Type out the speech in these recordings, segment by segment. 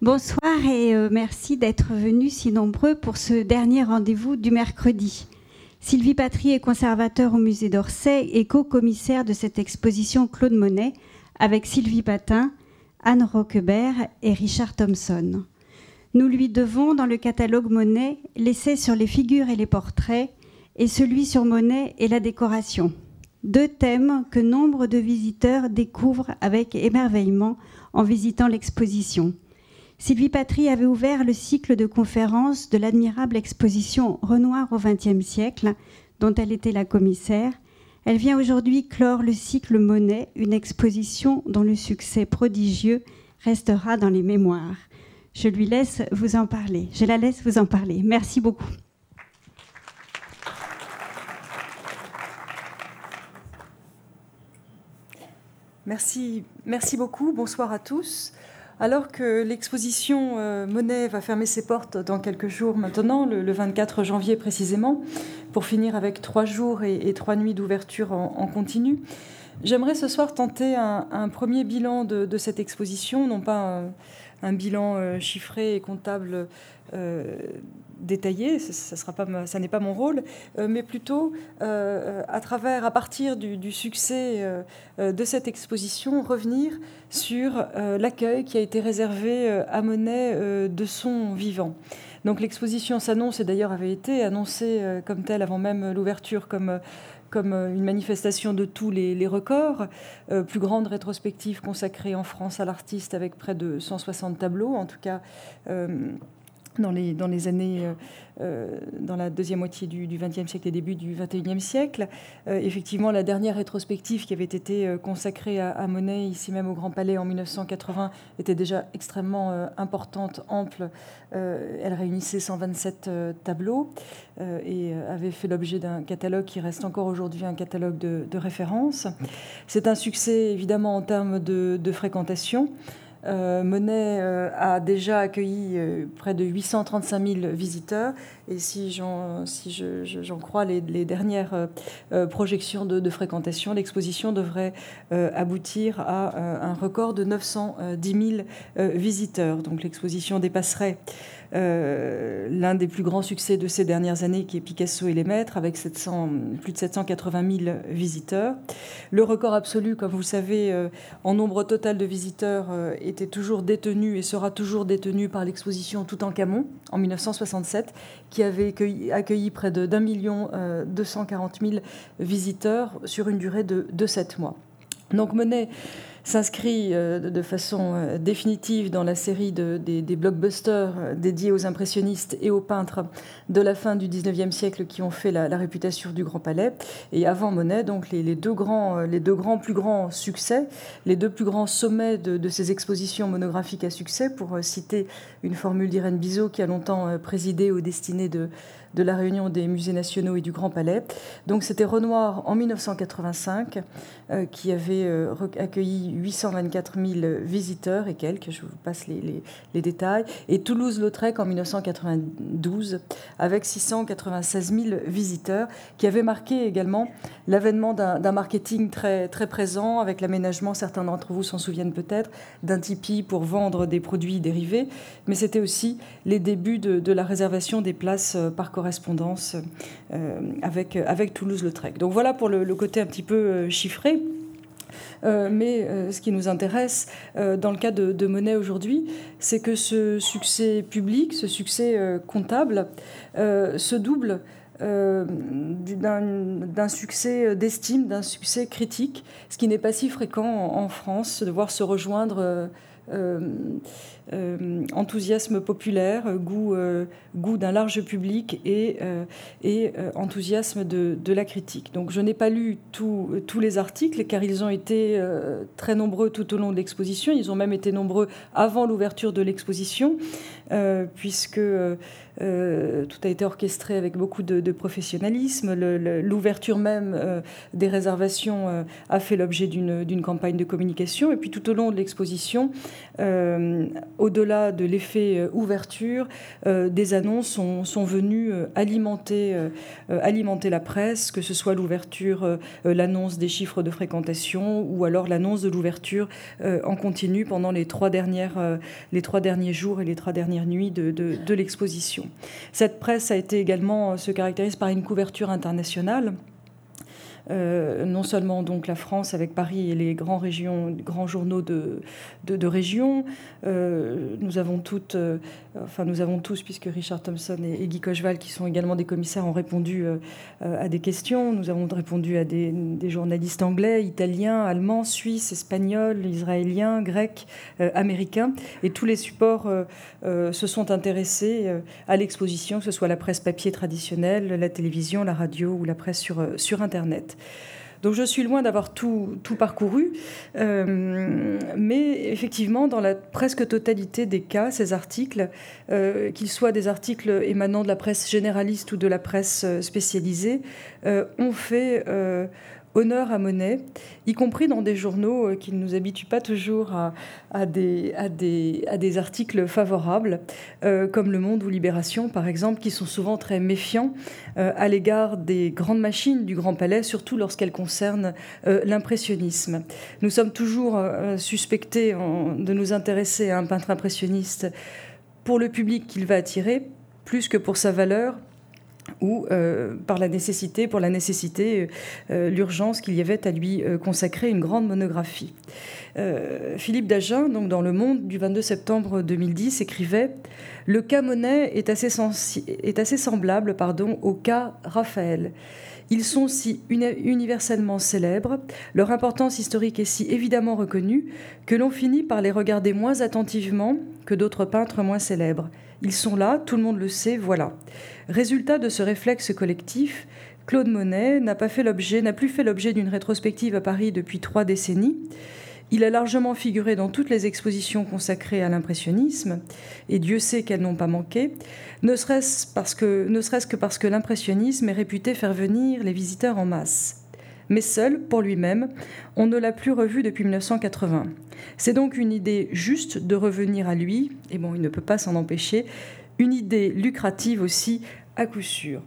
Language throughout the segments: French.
Bonsoir et euh, merci d'être venus si nombreux pour ce dernier rendez-vous du mercredi. Sylvie Patry est conservateur au musée d'Orsay et co-commissaire de cette exposition Claude Monet avec Sylvie Patin, Anne Roquebert et Richard Thompson. Nous lui devons, dans le catalogue Monet, l'essai sur les figures et les portraits et celui sur Monet et la décoration. Deux thèmes que nombre de visiteurs découvrent avec émerveillement en visitant l'exposition. Sylvie Patry avait ouvert le cycle de conférences de l'admirable exposition Renoir au XXe siècle, dont elle était la commissaire. Elle vient aujourd'hui clore le cycle Monet, une exposition dont le succès prodigieux restera dans les mémoires. Je lui laisse vous en parler. Je la laisse vous en parler. Merci beaucoup. Merci, merci beaucoup. Bonsoir à tous. Alors que l'exposition euh, Monet va fermer ses portes dans quelques jours maintenant, le, 24 janvier précisément, pour finir avec trois jours et, trois nuits d'ouverture en, continu, j'aimerais ce soir tenter un, premier bilan de, cette exposition, non pas un, bilan euh, chiffré et comptable euh, détaillé, ça, n'est pas mon rôle, euh, mais plutôt euh, à travers, à partir du, succès de cette exposition, revenir sur l'accueil qui a été réservé à Monet de son vivant. Donc l'exposition s'annonce et d'ailleurs avait été annoncée comme telle avant même l'ouverture comme comme une manifestation de tous les records. plus grande rétrospective consacrée en France à l'artiste avec près de 160 tableaux, en tout cas dans les, années, euh, euh, dans la deuxième moitié du XXe siècle et début du XXIe siècle. Euh, effectivement, la dernière rétrospective qui avait été consacrée à, Monet, ici même au Grand Palais en 1980, était déjà extrêmement importante, ample. elle réunissait 127 tableaux et avait fait l'objet d'un catalogue qui reste encore aujourd'hui un catalogue de, de référence. C'est un succès évidemment en termes de fréquentation. Euh, Monet euh, a déjà accueilli euh, près de 835 000 visiteurs. Et si j'en si crois les, dernières projections de, fréquentation, l'exposition devrait aboutir à un record de 910 000 visiteurs. Donc l'exposition dépasserait euh, l'un des plus grands succès de ces dernières années, qui est Picasso et les Maîtres, avec 700, plus de 780 000 visiteurs. Le record absolu, comme vous le savez, euh, en nombre total de visiteurs, euh, était toujours détenu et sera toujours détenu par l'exposition Toutankhamon en 1967, qui avait accueilli, près d'un million 240 000 visiteurs sur une durée de, de 7 mois. Donc Monet s'inscrit euh, de façon euh, définitive dans la série des, blockbusters euh, dédiés aux impressionnistes et aux peintres de la fin du 19e siècle qui ont fait la, réputation du Grand Palais. Et avant Monet, donc les, deux grands, les deux grands plus grands succès, les deux plus grands sommets de, ces expositions monographiques à succès, pour citer une formule d'Irène Bizot qui a longtemps présidé aux destinées de, de la réunion des musées nationaux et du Grand Palais. Donc c'était Renoir en 1985 euh, qui avait euh, accueilli 824 000 visiteurs et quelques, je vous passe les, les, détails, et Toulouse-Lautrec en 1992 avec 696 000 visiteurs qui avait marqué également l'avènement d'un marketing très, très présent avec l'aménagement, certains d'entre vous s'en souviennent peut-être, d'un Tipeee pour vendre des produits dérivés, mais c'était aussi les débuts de, de la réservation des places euh, par correspondance euh, avec, avec Toulouse-Lautrec. Donc voilà pour le, côté un petit peu euh, chiffré. Euh, mais ce qui nous intéresse dans le cas de, Monet aujourd'hui, c'est que ce succès public, ce succès comptable, se double d'un succès d'estime, d'un succès critique, ce qui n'est pas si fréquent en, France, de voir se rejoindre euh, enthousiasme populaire, goût, euh, goût d'un large public et, euh, et enthousiasme de, de, la critique. Donc je n'ai pas lu tous les articles car ils ont été très nombreux tout au long de l'exposition. Ils ont même été nombreux avant l'ouverture de l'exposition puisque tout a été orchestré avec beaucoup de, professionnalisme. L'ouverture même des réservations a fait l'objet d'une campagne de communication. Et puis tout au long de l'exposition, au-delà de l'effet ouverture, des annonces sont, venues alimenter, alimenter la presse, que ce soit l'ouverture, l'annonce des chiffres de fréquentation ou alors l'annonce de l'ouverture en continu pendant les trois, derniers jours et les trois dernières nuits de, de l'exposition. Cette presse a été également se caractérise par une couverture internationale. Euh, non seulement donc la France avec Paris et les grands, régions, grands journaux de, de, région. Euh, nous, avons toutes, euh, enfin, nous avons tous, puisque Richard Thompson et, Guy Cocheval, qui sont également des commissaires, ont répondu à des questions. Nous avons répondu à des, des, journalistes anglais, italiens, allemands, suisses, espagnols, israéliens, grecs, américains. Et tous les supports se sont intéressés à l'exposition, que ce soit la presse papier traditionnelle, la télévision, la radio ou la presse sur, sur Internet. Donc je suis loin d'avoir tout, parcouru, euh, mais effectivement, dans la presque totalité des cas, ces articles, euh, qu'ils soient des articles émanant de la presse généraliste ou de la presse euh, spécialisée, ont fait honneur à Monet, y compris dans des journaux euh, qui ne nous habituent pas toujours à, des, articles favorables, euh, comme Le Monde ou Libération, par exemple, qui sont souvent très méfiants euh, à l'égard des grandes machines du Grand Palais, surtout lorsqu'elles concernent l'impressionnisme. Nous sommes toujours suspectés de nous intéresser à un peintre impressionniste pour le public qu'il va attirer, plus que pour sa valeur, ou euh, par la nécessité, pour la nécessité, euh, l'urgence qu'il y avait à lui euh, consacrer une grande monographie. Philippe Dagen, donc dans Le Monde du 22 septembre 2010, écrivait Le cas Monet est assez, est assez semblable pardon, au cas Raphaël. Ils sont si universellement célèbres, leur importance historique est si évidemment reconnue, que l'on finit par les regarder moins attentivement que d'autres peintres moins célèbres. Ils sont là, tout le monde le sait, voilà. Résultat de ce réflexe collectif, Claude Monet n'a plus fait l'objet d'une rétrospective à Paris depuis trois décennies. Il a largement figuré dans toutes les expositions consacrées à l'impressionnisme, et Dieu sait qu'elles n'ont pas manqué, ne serait-ce, que, parce que l'impressionnisme est réputé faire venir les visiteurs en masse. Mais seul, pour lui-même, on ne l'a plus revu depuis 1980. C'est donc une idée juste de revenir à lui, et bon, il ne peut pas s'en empêcher, une idée lucrative aussi, à coup sûr.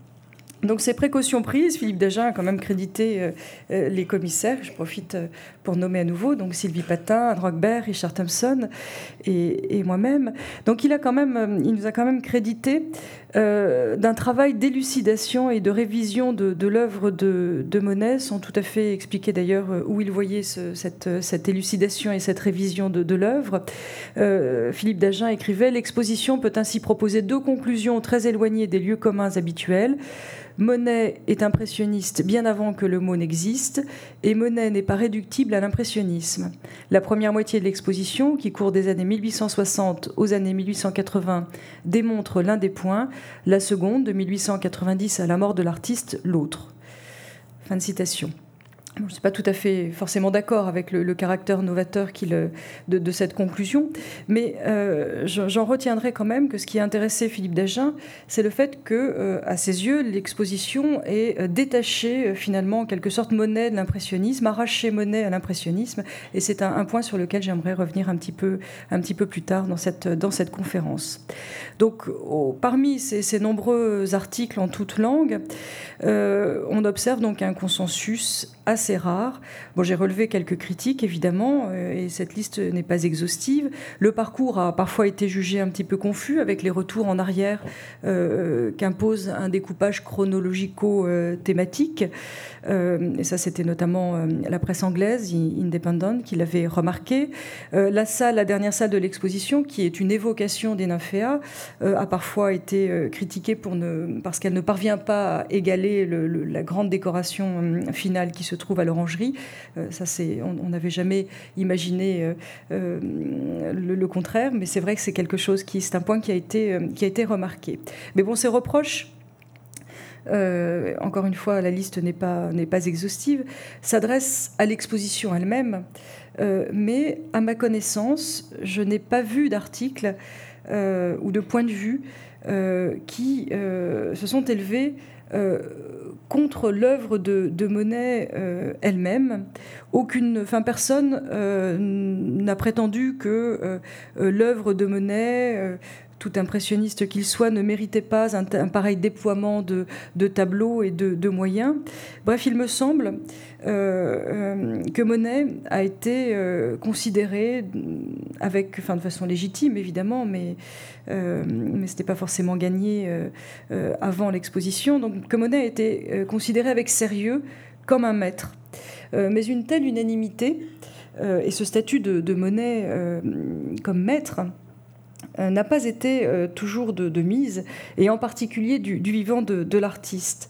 Donc ces précautions prises, Philippe Dagen a quand même crédité euh, euh, les commissaires. Je profite euh, pour nommer à nouveau donc Sylvie Patin, Rockbert, Richard Thompson et, moi-même. Donc il a quand même, il nous a quand même crédité d'un travail d'élucidation et de révision de, l'œuvre de, Monet, sans tout à fait expliquer d'ailleurs où il voyait cette, élucidation et cette révision de l'œuvre. Philippe Dagen écrivait l'exposition peut ainsi proposer deux conclusions très éloignées des lieux communs habituels. Monet est impressionniste bien avant que le mot n'existe, et Monet n'est pas réductible à l'impressionnisme. La première moitié de l'exposition, qui court des années 1860 aux années 1880, démontre l'un des points, la seconde, de 1890 à la mort de l'artiste, l'autre. Fin de citation je ne suis pas tout à fait forcément d'accord avec le, caractère novateur de, cette conclusion, mais euh, j'en retiendrai quand même que ce qui a intéressé Philippe Dagen, c'est le fait que, euh, à ses yeux, l'exposition est euh, détachée finalement en quelque sorte monnaie de l'impressionnisme, arrachée monnaie à l'impressionnisme, et c'est un, point sur lequel j'aimerais revenir un petit peu, un petit peu plus tard dans cette, dans cette conférence. Donc, parmi ces, ces, nombreux articles en toute langue, on observe donc un consensus assez rare. Bon, j'ai relevé quelques critiques, évidemment, euh, et cette liste n'est pas exhaustive. Le parcours a parfois été jugé un petit peu confus avec les retours en arrière euh, qu'impose un découpage chronologico-thématique. Euh, et ça, c'était notamment la presse anglaise, Independent, qui l'avait remarqué. la salle, la dernière salle de l'exposition, qui est une évocation des nymphéas, a parfois été critiquée parce qu'elle ne parvient pas à égaler la grande décoration finale qui se trouve à l'orangerie. Euh, ça, on n'avait jamais imaginé euh, euh, le, contraire, mais c'est vrai que c'est quelque chose qui, c'est un point qui a été, qui a été remarqué. Mais bon, ces reproches. Encore une fois, la liste n'est pas, exhaustive, s'adresse à l'exposition elle-même, mais à ma connaissance, je n'ai pas vu d'article ou de point de vue qui se sont élevés contre l'œuvre de, Monet elle-même. Aucune, personne n'a prétendu que l'œuvre de Monet tout impressionniste qu'il soit, ne méritait pas un, pareil déploiement de, tableaux et de, moyens. Bref, il me semble euh, euh, que Monet a été euh, considéré avec, enfin, de façon légitime évidemment, mais, ce n'était pas forcément gagné avant l'exposition, donc que Monet a été considéré avec sérieux comme un maître. mais une telle unanimité et ce statut de, Monet comme maître n'a pas été euh, toujours de, mise, et en particulier du, vivant de, l'artiste.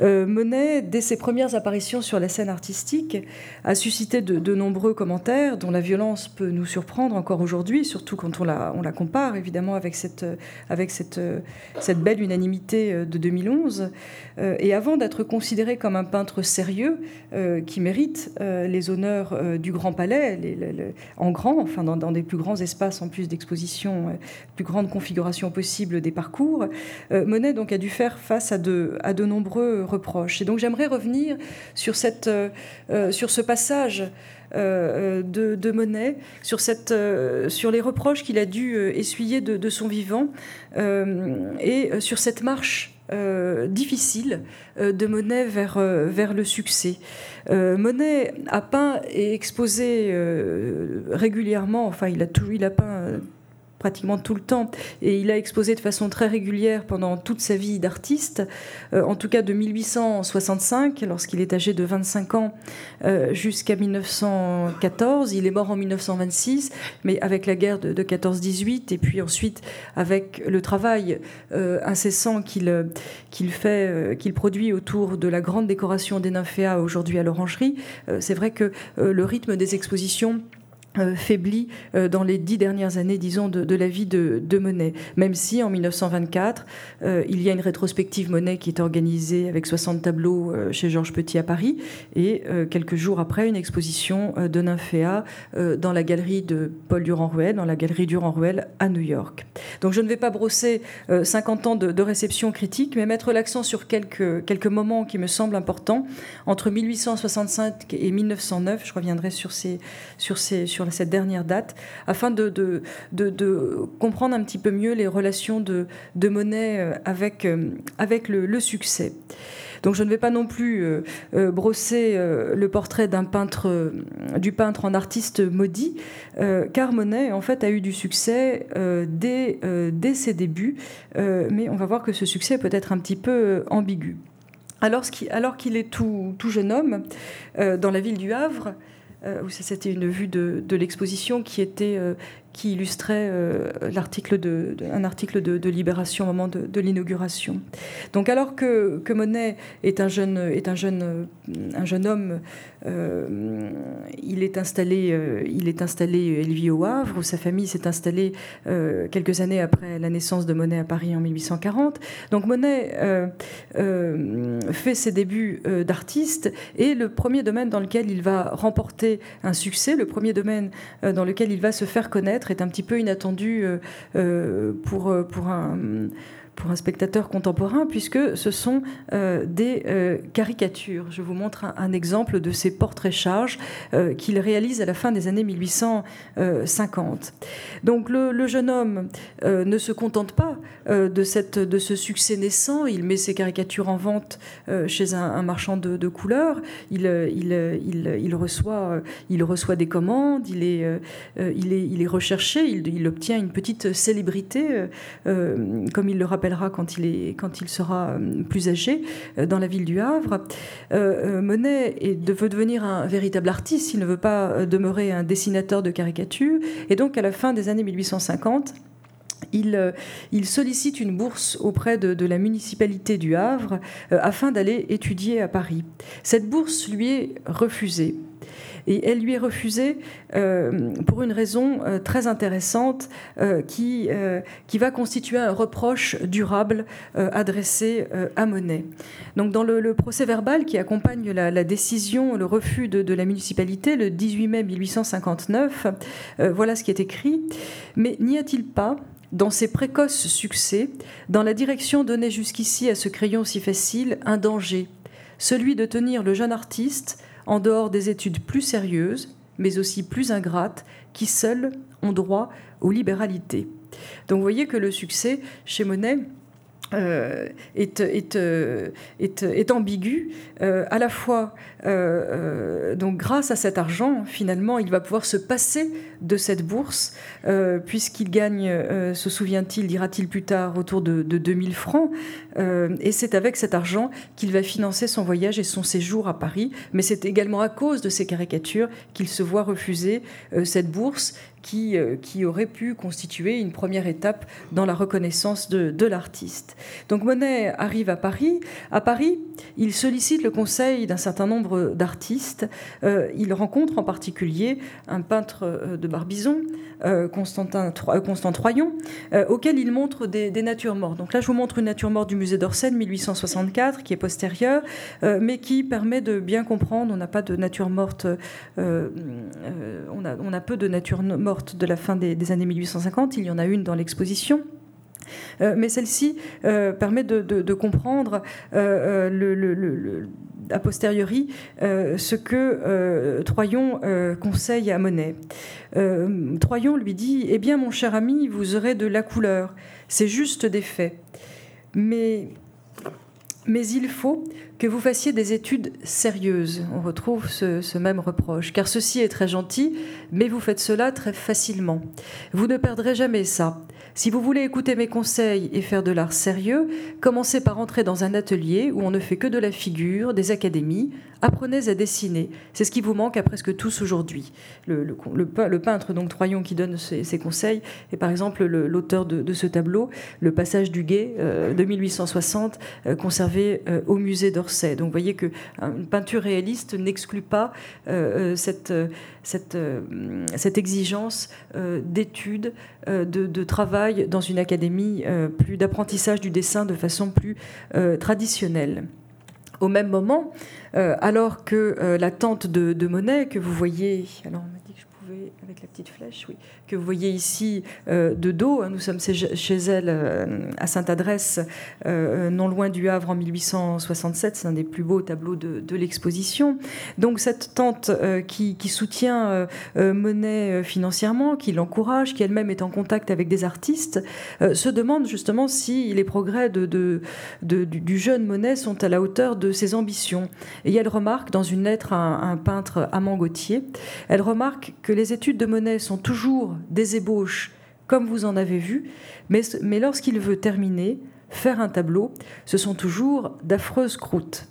Euh, Monet, dès ses premières apparitions sur la scène artistique, a suscité de, nombreux commentaires dont la violence peut nous surprendre encore aujourd'hui, surtout quand on la, compare évidemment avec, cette, avec cette, cette belle unanimité de 2011. et avant d'être considéré comme un peintre sérieux qui mérite les honneurs du Grand Palais, en grand, enfin dans, dans, des plus grands espaces en plus d'exposition plus grande configuration possible des parcours, euh, Monet donc a dû faire face à de, nombreux reproches. Et donc j'aimerais revenir sur, cette, euh, euh, sur ce passage de, Monet, sur, cette, sur les reproches qu'il a dû essuyer de, de son vivant et sur cette marche difficile de Monet vers, vers le succès. Monet a peint et exposé régulièrement, enfin il a, tout, il a peint pratiquement tout le temps. Et il a exposé de façon très régulière pendant toute sa vie d'artiste, euh, en tout cas de 1865, lorsqu'il est âgé de 25 ans, euh, jusqu'à 1914. Il est mort en 1926, mais avec la guerre de, 14-18, et puis ensuite avec le travail euh, incessant qu'il qu'il fait, qu'il produit autour de la grande décoration des nymphéas aujourd'hui à l'Orangerie, c'est vrai que le rythme des expositions euh, faibli euh, dans les dix dernières années, disons, de, la vie de, Monet. Même si en 1924, euh, il y a une rétrospective Monet qui est organisée avec 60 tableaux chez Georges Petit à Paris, et quelques jours après, une exposition de Nymphéa dans la galerie de Paul Durand-Ruel, dans la galerie Durand-Ruel à New York. Donc je ne vais pas brosser 50 ans de, réception critique, mais mettre l'accent sur quelques, quelques moments qui me semblent importants. Entre 1865 et 1909, je reviendrai sur ces, sur ces, sur sur cette dernière date, afin de, comprendre un petit peu mieux les relations de, Monet euh, avec, euh, avec le, succès. Donc je ne vais pas non plus euh, brosser le portrait d'un peintre, du peintre en artiste maudit, car Monet en fait a eu du succès dès, dès ses débuts, mais on va voir que ce succès peut être un petit peu ambigu. Alors qu'il est tout, jeune homme, dans la ville du Havre, c'était une vue de, de l'exposition qui était euh, qui illustrait euh, de, un article de, Libération au moment de, l'inauguration. Donc alors que, que, Monet est un jeune, est un jeune, un jeune homme, euh, il est installé, euh, il est installé, il vit au Havre, où sa famille s'est installée quelques années après la naissance de Monet à Paris en 1840. Donc Monet fait ses débuts d'artiste et le premier domaine dans lequel il va remporter un succès, le premier domaine dans lequel il va se faire connaître, est un petit peu inattendu euh, euh, euh, pour un pour un spectateur contemporain, puisque ce sont euh, des euh, caricatures. Je vous montre un, exemple de ces portraits-charges euh, qu'il réalise à la fin des années 1850. Donc le, jeune homme ne se contente pas de, cette, de ce succès naissant, il met ses caricatures en vente chez un, marchand de, couleurs, il, il, il, reçoit, il reçoit des commandes, il est, il est, il est recherché, il, obtient une petite célébrité, comme il le rappelle quand il, est, quand il sera euh, plus âgé euh, dans la ville du Havre. Euh, Monet veut devenir un véritable artiste, il ne veut pas demeurer un dessinateur de caricatures. Et donc à la fin des années 1850, il, il, sollicite une bourse auprès de, la municipalité du Havre afin d'aller étudier à Paris. Cette bourse lui est refusée. Et elle lui est refusée euh, pour une raison euh, très intéressante euh, qui, qui va constituer un reproche durable adressé à Monet. Donc dans le, procès verbal qui accompagne la, décision, le refus de, de, la municipalité le 18 mai 1859, voilà ce qui est écrit. Mais n'y a-t-il pas dans ses précoces succès, dans la direction donnée jusqu'ici à ce crayon si facile, un danger, celui de tenir le jeune artiste en dehors des études plus sérieuses, mais aussi plus ingrates, qui seules ont droit aux libéralités. Donc vous voyez que le succès chez Monet euh, euh, est, ambigu. Euh, à la fois, donc grâce à cet argent, finalement, il va pouvoir se passer de cette bourse, puisqu'il gagne, se souvient-il, dira-t-il plus tard, autour de, de 2000 francs. et c'est avec cet argent qu'il va financer son voyage et son séjour à Paris. Mais c'est également à cause de ces caricatures qu'il se voit refuser cette bourse qui, euh, qui aurait pu constituer une première étape dans la reconnaissance de, l'artiste. Donc Monet arrive à Paris. À Paris, il sollicite le conseil d'un certain nombre d'artistes. Euh, il rencontre en particulier un peintre euh, de Barbizon, Constantin, Constant Troyon, auquel il montre des, natures mortes. Donc là, je vous montre une nature morte du musée d'Orsay de 1864, qui est postérieure, mais qui permet de bien comprendre. On n'a pas de nature morte, on a, on, a, peu de nature morte de la fin des, années 1850. Il y en a une dans l'exposition. Euh, mais celle-ci euh, permet de, comprendre euh, a posteriori ce que Troyon conseille à Monet. Troyon lui dit Eh bien, mon cher ami, vous aurez de la couleur, c'est juste des faits. Mais mais il faut que vous fassiez des études sérieuses. On retrouve ce, même reproche. Car ceci est très gentil, mais vous faites cela très facilement. Vous ne perdrez jamais ça. Si vous voulez écouter mes conseils et faire de l'art sérieux, commencez par entrer dans un atelier où on ne fait que de la figure, des académies. Apprenez à dessiner. C'est ce qui vous manque à presque tous aujourd'hui. Le, peintre, donc Troyon, qui donne ses, conseils, est par exemple l'auteur de, ce tableau, Le Passage du Guet euh, de 1860, euh, conservé euh, au musée d'Orsay. Donc vous voyez qu'une peinture réaliste n'exclut pas cette, exigence d'études, de, de travail dans une académie plus d'apprentissage du dessin de façon plus traditionnelle. Au même moment, alors que la tante de, Monet, que vous voyez, on m'a dit que je pouvais, avec la petite flèche, oui, que vous voyez ici euh, de dos. Nous sommes chez elle euh, à Sainte-Adresse, euh, non loin du Havre en 1867. C'est un des plus beaux tableaux de, l'exposition. Donc cette tante qui, soutient Monet financièrement, qui l'encourage, qui elle-même est en contact avec des artistes, se demande justement si les progrès de, du jeune Monet sont à la hauteur de ses ambitions. Et elle remarque dans une lettre à un, peintre Amand Gauthier, elle remarque que les études de Monet sont toujours des ébauches, comme vous en avez vu, mais, mais lorsqu'il veut terminer, faire un tableau, ce sont toujours d'affreuses croûtes.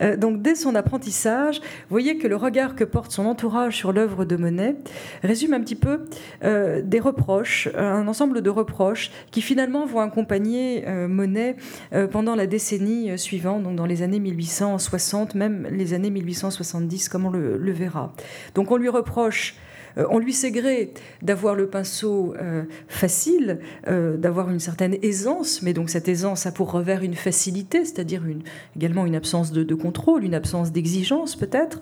Euh, donc dès son apprentissage, vous voyez que le regard que porte son entourage sur l'œuvre de Monet résume un petit peu euh, des reproches, un ensemble de reproches qui finalement vont accompagner euh, Monet pendant la décennie suivante, donc dans les années 1860, même les années 1870, comme on le, verra. Donc on lui reproche on lui sait gré d'avoir le pinceau euh, facile, euh, d'avoir une certaine aisance, mais donc cette aisance a pour revers une facilité, c'est-à-dire également une absence de contrôle, une absence d'exigence peut-être.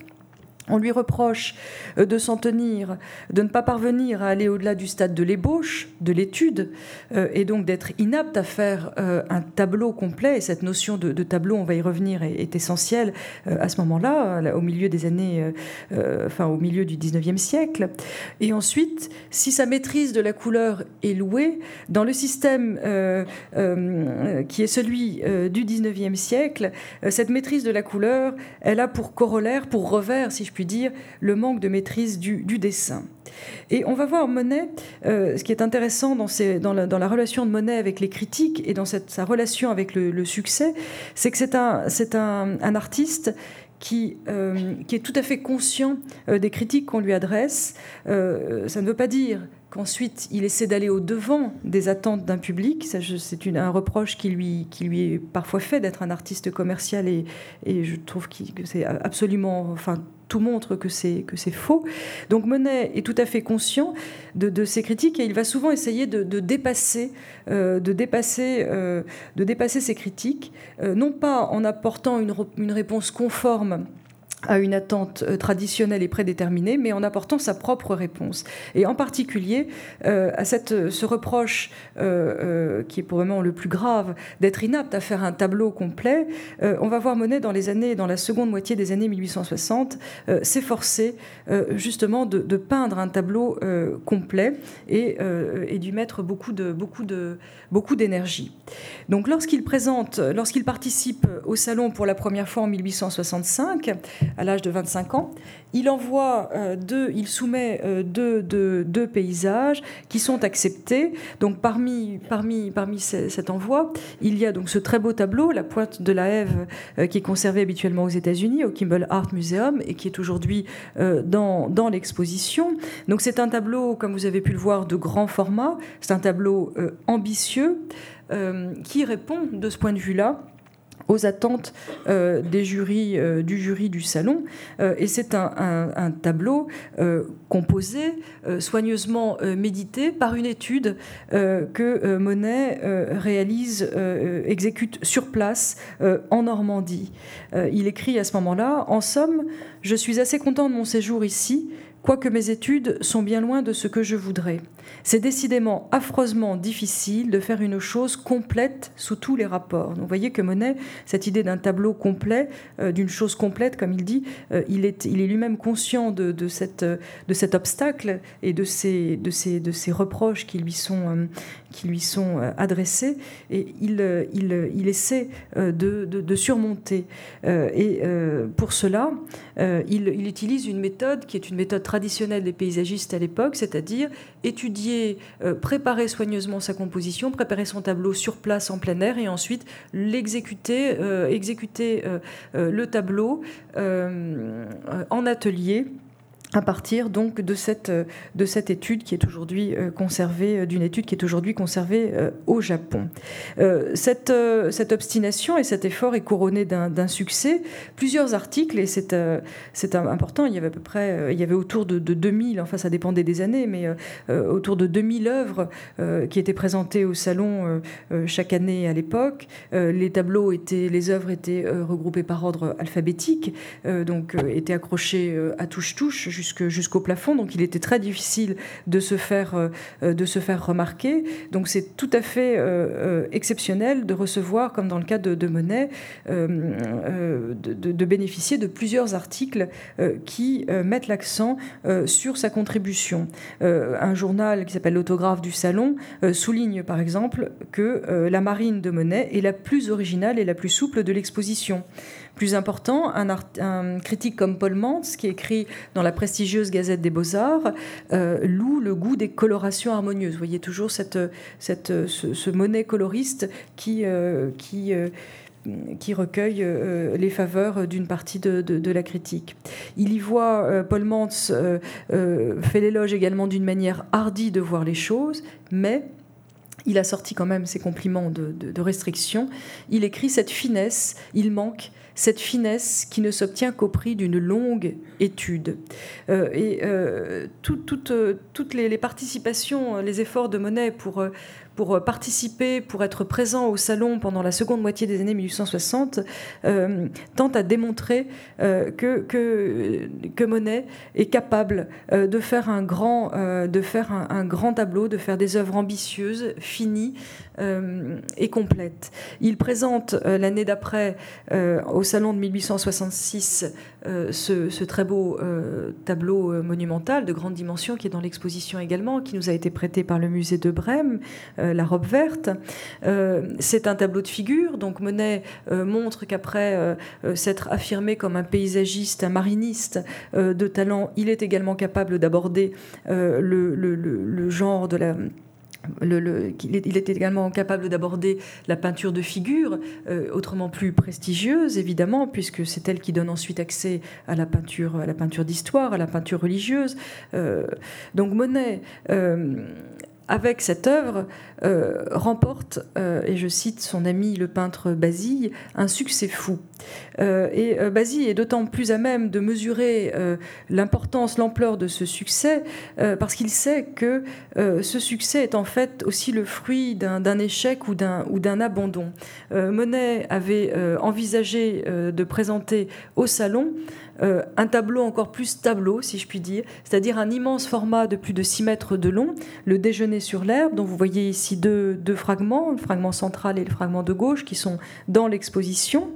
On lui reproche euh, de s'en tenir, de ne pas parvenir à aller au-delà du stade de l'ébauche, de l'étude, euh, et donc d'être inapte à faire euh, un tableau complet. Et cette notion de, tableau, on va y revenir, est, essentielle à ce moment-là, au milieu des années, enfin au milieu du 19e siècle. Et ensuite, si sa maîtrise de la couleur est louée, dans le système qui est celui du 19e siècle, cette maîtrise de la couleur, elle a pour corollaire, pour revers, si je puis dire, le manque de maîtrise du, dessin. Et on va voir Monet, euh, ce qui est intéressant dans, la, relation de Monet avec les critiques et dans sa relation avec le, succès, c'est que c'est un, artiste qui, euh, qui, est tout à fait conscient euh, des critiques qu'on lui adresse. ça ne veut pas dire qu'ensuite il essaie d'aller au devant des attentes d'un public. C'est un reproche qui lui, est parfois fait d'être un artiste commercial et, je trouve que c'est absolument, enfin tout montre que c'est faux. Donc Monet est tout à fait conscient de, ces critiques et il va souvent essayer de, euh, de dépasser ces critiques, euh, non pas en apportant une réponse conforme à une attente euh, traditionnelle et prédéterminée, mais en apportant sa propre réponse. Et en particulier euh, à cette, ce reproche euh, qui est probablement le plus grave d'être inapte à faire un tableau complet, on va voir Monet dans les années, dans la seconde moitié des années 1860, s'efforcer justement de, de, peindre un tableau complet et, et d'y mettre beaucoup de beaucoup de beaucoup d'énergie. Donc lorsqu'il présente, lorsqu'il participe au salon pour la première fois en 1865 à l'âge de 25 ans. Il envoie euh, deux, il soumet euh, deux, paysages qui sont acceptés. Donc parmi, parmi, parmi cet envoi, il y a donc ce très beau tableau, La Pointe de la Hève, euh, qui est conservé habituellement aux États-Unis, au Kimball Art Museum, et qui est aujourd'hui dans, dans l'exposition. Donc c'est un tableau, comme vous avez pu le voir, de grand format. C'est un tableau ambitieux qui répond de ce point de vue-là aux attentes euh, euh, du jury du salon. Euh, et c'est un, tableau composé, soigneusement médité par une étude que Monet réalise, exécute sur place en Normandie. il écrit à ce moment-là, En somme, je suis assez content de mon séjour ici quoique mes études sont bien loin de ce que je voudrais. C'est décidément affreusement difficile de faire une chose complète sous tous les rapports. vous voyez que Monet, cette idée d'un tableau complet, euh, d'une chose complète, comme il dit, euh, il est, il est lui-même conscient de, cette, de cet obstacle et de ces, de ces, de ces reproches qui lui sont, euh, qui lui sont adressés, et il, il, il essaie de, de, surmonter. et pour cela, il, il utilise une méthode qui est une méthode traditionnelle des paysagistes à l'époque, c'est-à-dire étudier, euh, préparer soigneusement sa composition, préparer son tableau sur place en plein air et ensuite l'exécuter, euh, exécuter euh, le tableau en atelier à partir donc de cette, de cette étude qui est aujourd'hui euh, conservée, euh, d'une étude qui est aujourd'hui conservée euh, au Japon. Cette, cette obstination et cet effort est couronné d'un succès. Plusieurs articles, et c'est important, il y avait à peu près, il y avait autour de, de 2000, enfin ça dépendait des années, mais autour de 2000 œuvres qui étaient présentées au salon chaque année à l'époque. Les tableaux étaient, les œuvres étaient regroupées par ordre alphabétique, donc étaient accrochées à touche-touche jusqu'au plafond, donc il était très difficile de se faire, euh, de se faire remarquer. Donc c'est tout à fait euh, euh, exceptionnel de recevoir, comme dans le cas de, de Monet, de, bénéficier de plusieurs articles qui mettent l'accent sur sa contribution. un journal qui s'appelle L'autographe du salon souligne par exemple que la marine de Monet est la plus originale et la plus souple de l'exposition. Plus important, un, critique comme Paul Mantz, qui écrit dans la prestigieuse Gazette des Beaux-Arts, euh, loue le goût des colorations harmonieuses. Vous voyez toujours cette, ce, Monet coloriste qui, euh, euh, recueille les faveurs d'une partie de, de, la critique. Il y voit, Paul Mantz fait l'éloge également d'une manière hardie de voir les choses, mais il a sorti quand même ses compliments de, de restriction. Il écrit cette finesse, il manque cette finesse qui ne s'obtient qu'au prix d'une longue étude. Euh, et euh, euh, toutes les, participations, les efforts de Monet pour, participer, pour être présent au salon pendant la seconde moitié des années 1860, tentent à démontrer que, que, Monet est capable de faire, un grand, de faire un, grand tableau, de faire des œuvres ambitieuses, finies et complètes. Il présente l'année d'après au salon de 1866 euh, ce, très beau euh, tableau euh, monumental de grande dimension qui est dans l'exposition également, qui nous a été prêté par le musée de Brême, La robe verte. c'est un tableau de figure, donc Monet montre qu'après s'être affirmé comme un paysagiste, un mariniste de talent, il est également capable d'aborder le genre de la il était également capable d'aborder la peinture de figure, euh, autrement plus prestigieuse évidemment, puisque c'est elle qui donne ensuite accès à la peinture, à la peinture d'histoire, à la peinture religieuse. Euh, donc Monet euh, avec cette œuvre, remporte, et je cite son ami le peintre Basile, un succès fou. et Basile est d'autant plus à même de mesurer l'importance, l'ampleur de ce succès, parce qu'il sait que ce succès est en fait aussi le fruit d'un échec ou d'un abandon. Monet avait envisagé de présenter au salon euh, un tableau encore plus tableau, si je puis dire, c'est-à-dire un immense format de plus de 6 mètres de long, le déjeuner sur l'herbe, dont vous voyez ici deux, deux fragments, le fragment central et le fragment de gauche, qui sont dans l'exposition.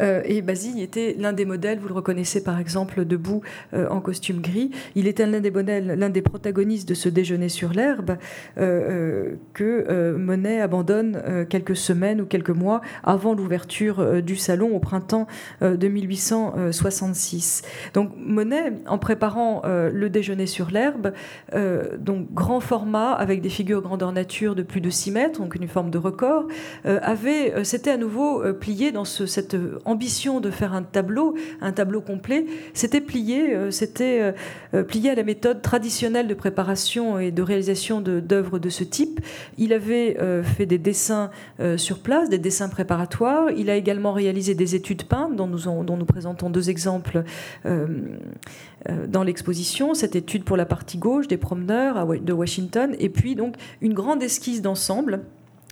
Euh, et Basile était l'un des modèles, vous le reconnaissez par exemple debout euh, en costume gris. Il était l'un des modèles, l'un des protagonistes de ce déjeuner sur l'herbe euh, que Monet abandonne quelques semaines ou quelques mois avant l'ouverture du salon au printemps de 1866. Donc Monet, en préparant le déjeuner sur l'herbe, donc grand format avec des figures grandeur nature de plus de 6 mètres, donc une forme de record, avait s'était à nouveau plié dans ce, cette ambition de faire un tableau, un tableau complet, c'était plié, euh, c'était euh, euh, plié à la méthode traditionnelle de préparation et de réalisation d'œuvres de, ce type. Il avait fait des dessins sur place, des dessins préparatoires. Il a également réalisé des études peintes dont nous, dont nous présentons deux exemples dans l'exposition. Cette étude pour la partie gauche des promeneurs de Washington, et puis donc une grande esquisse d'ensemble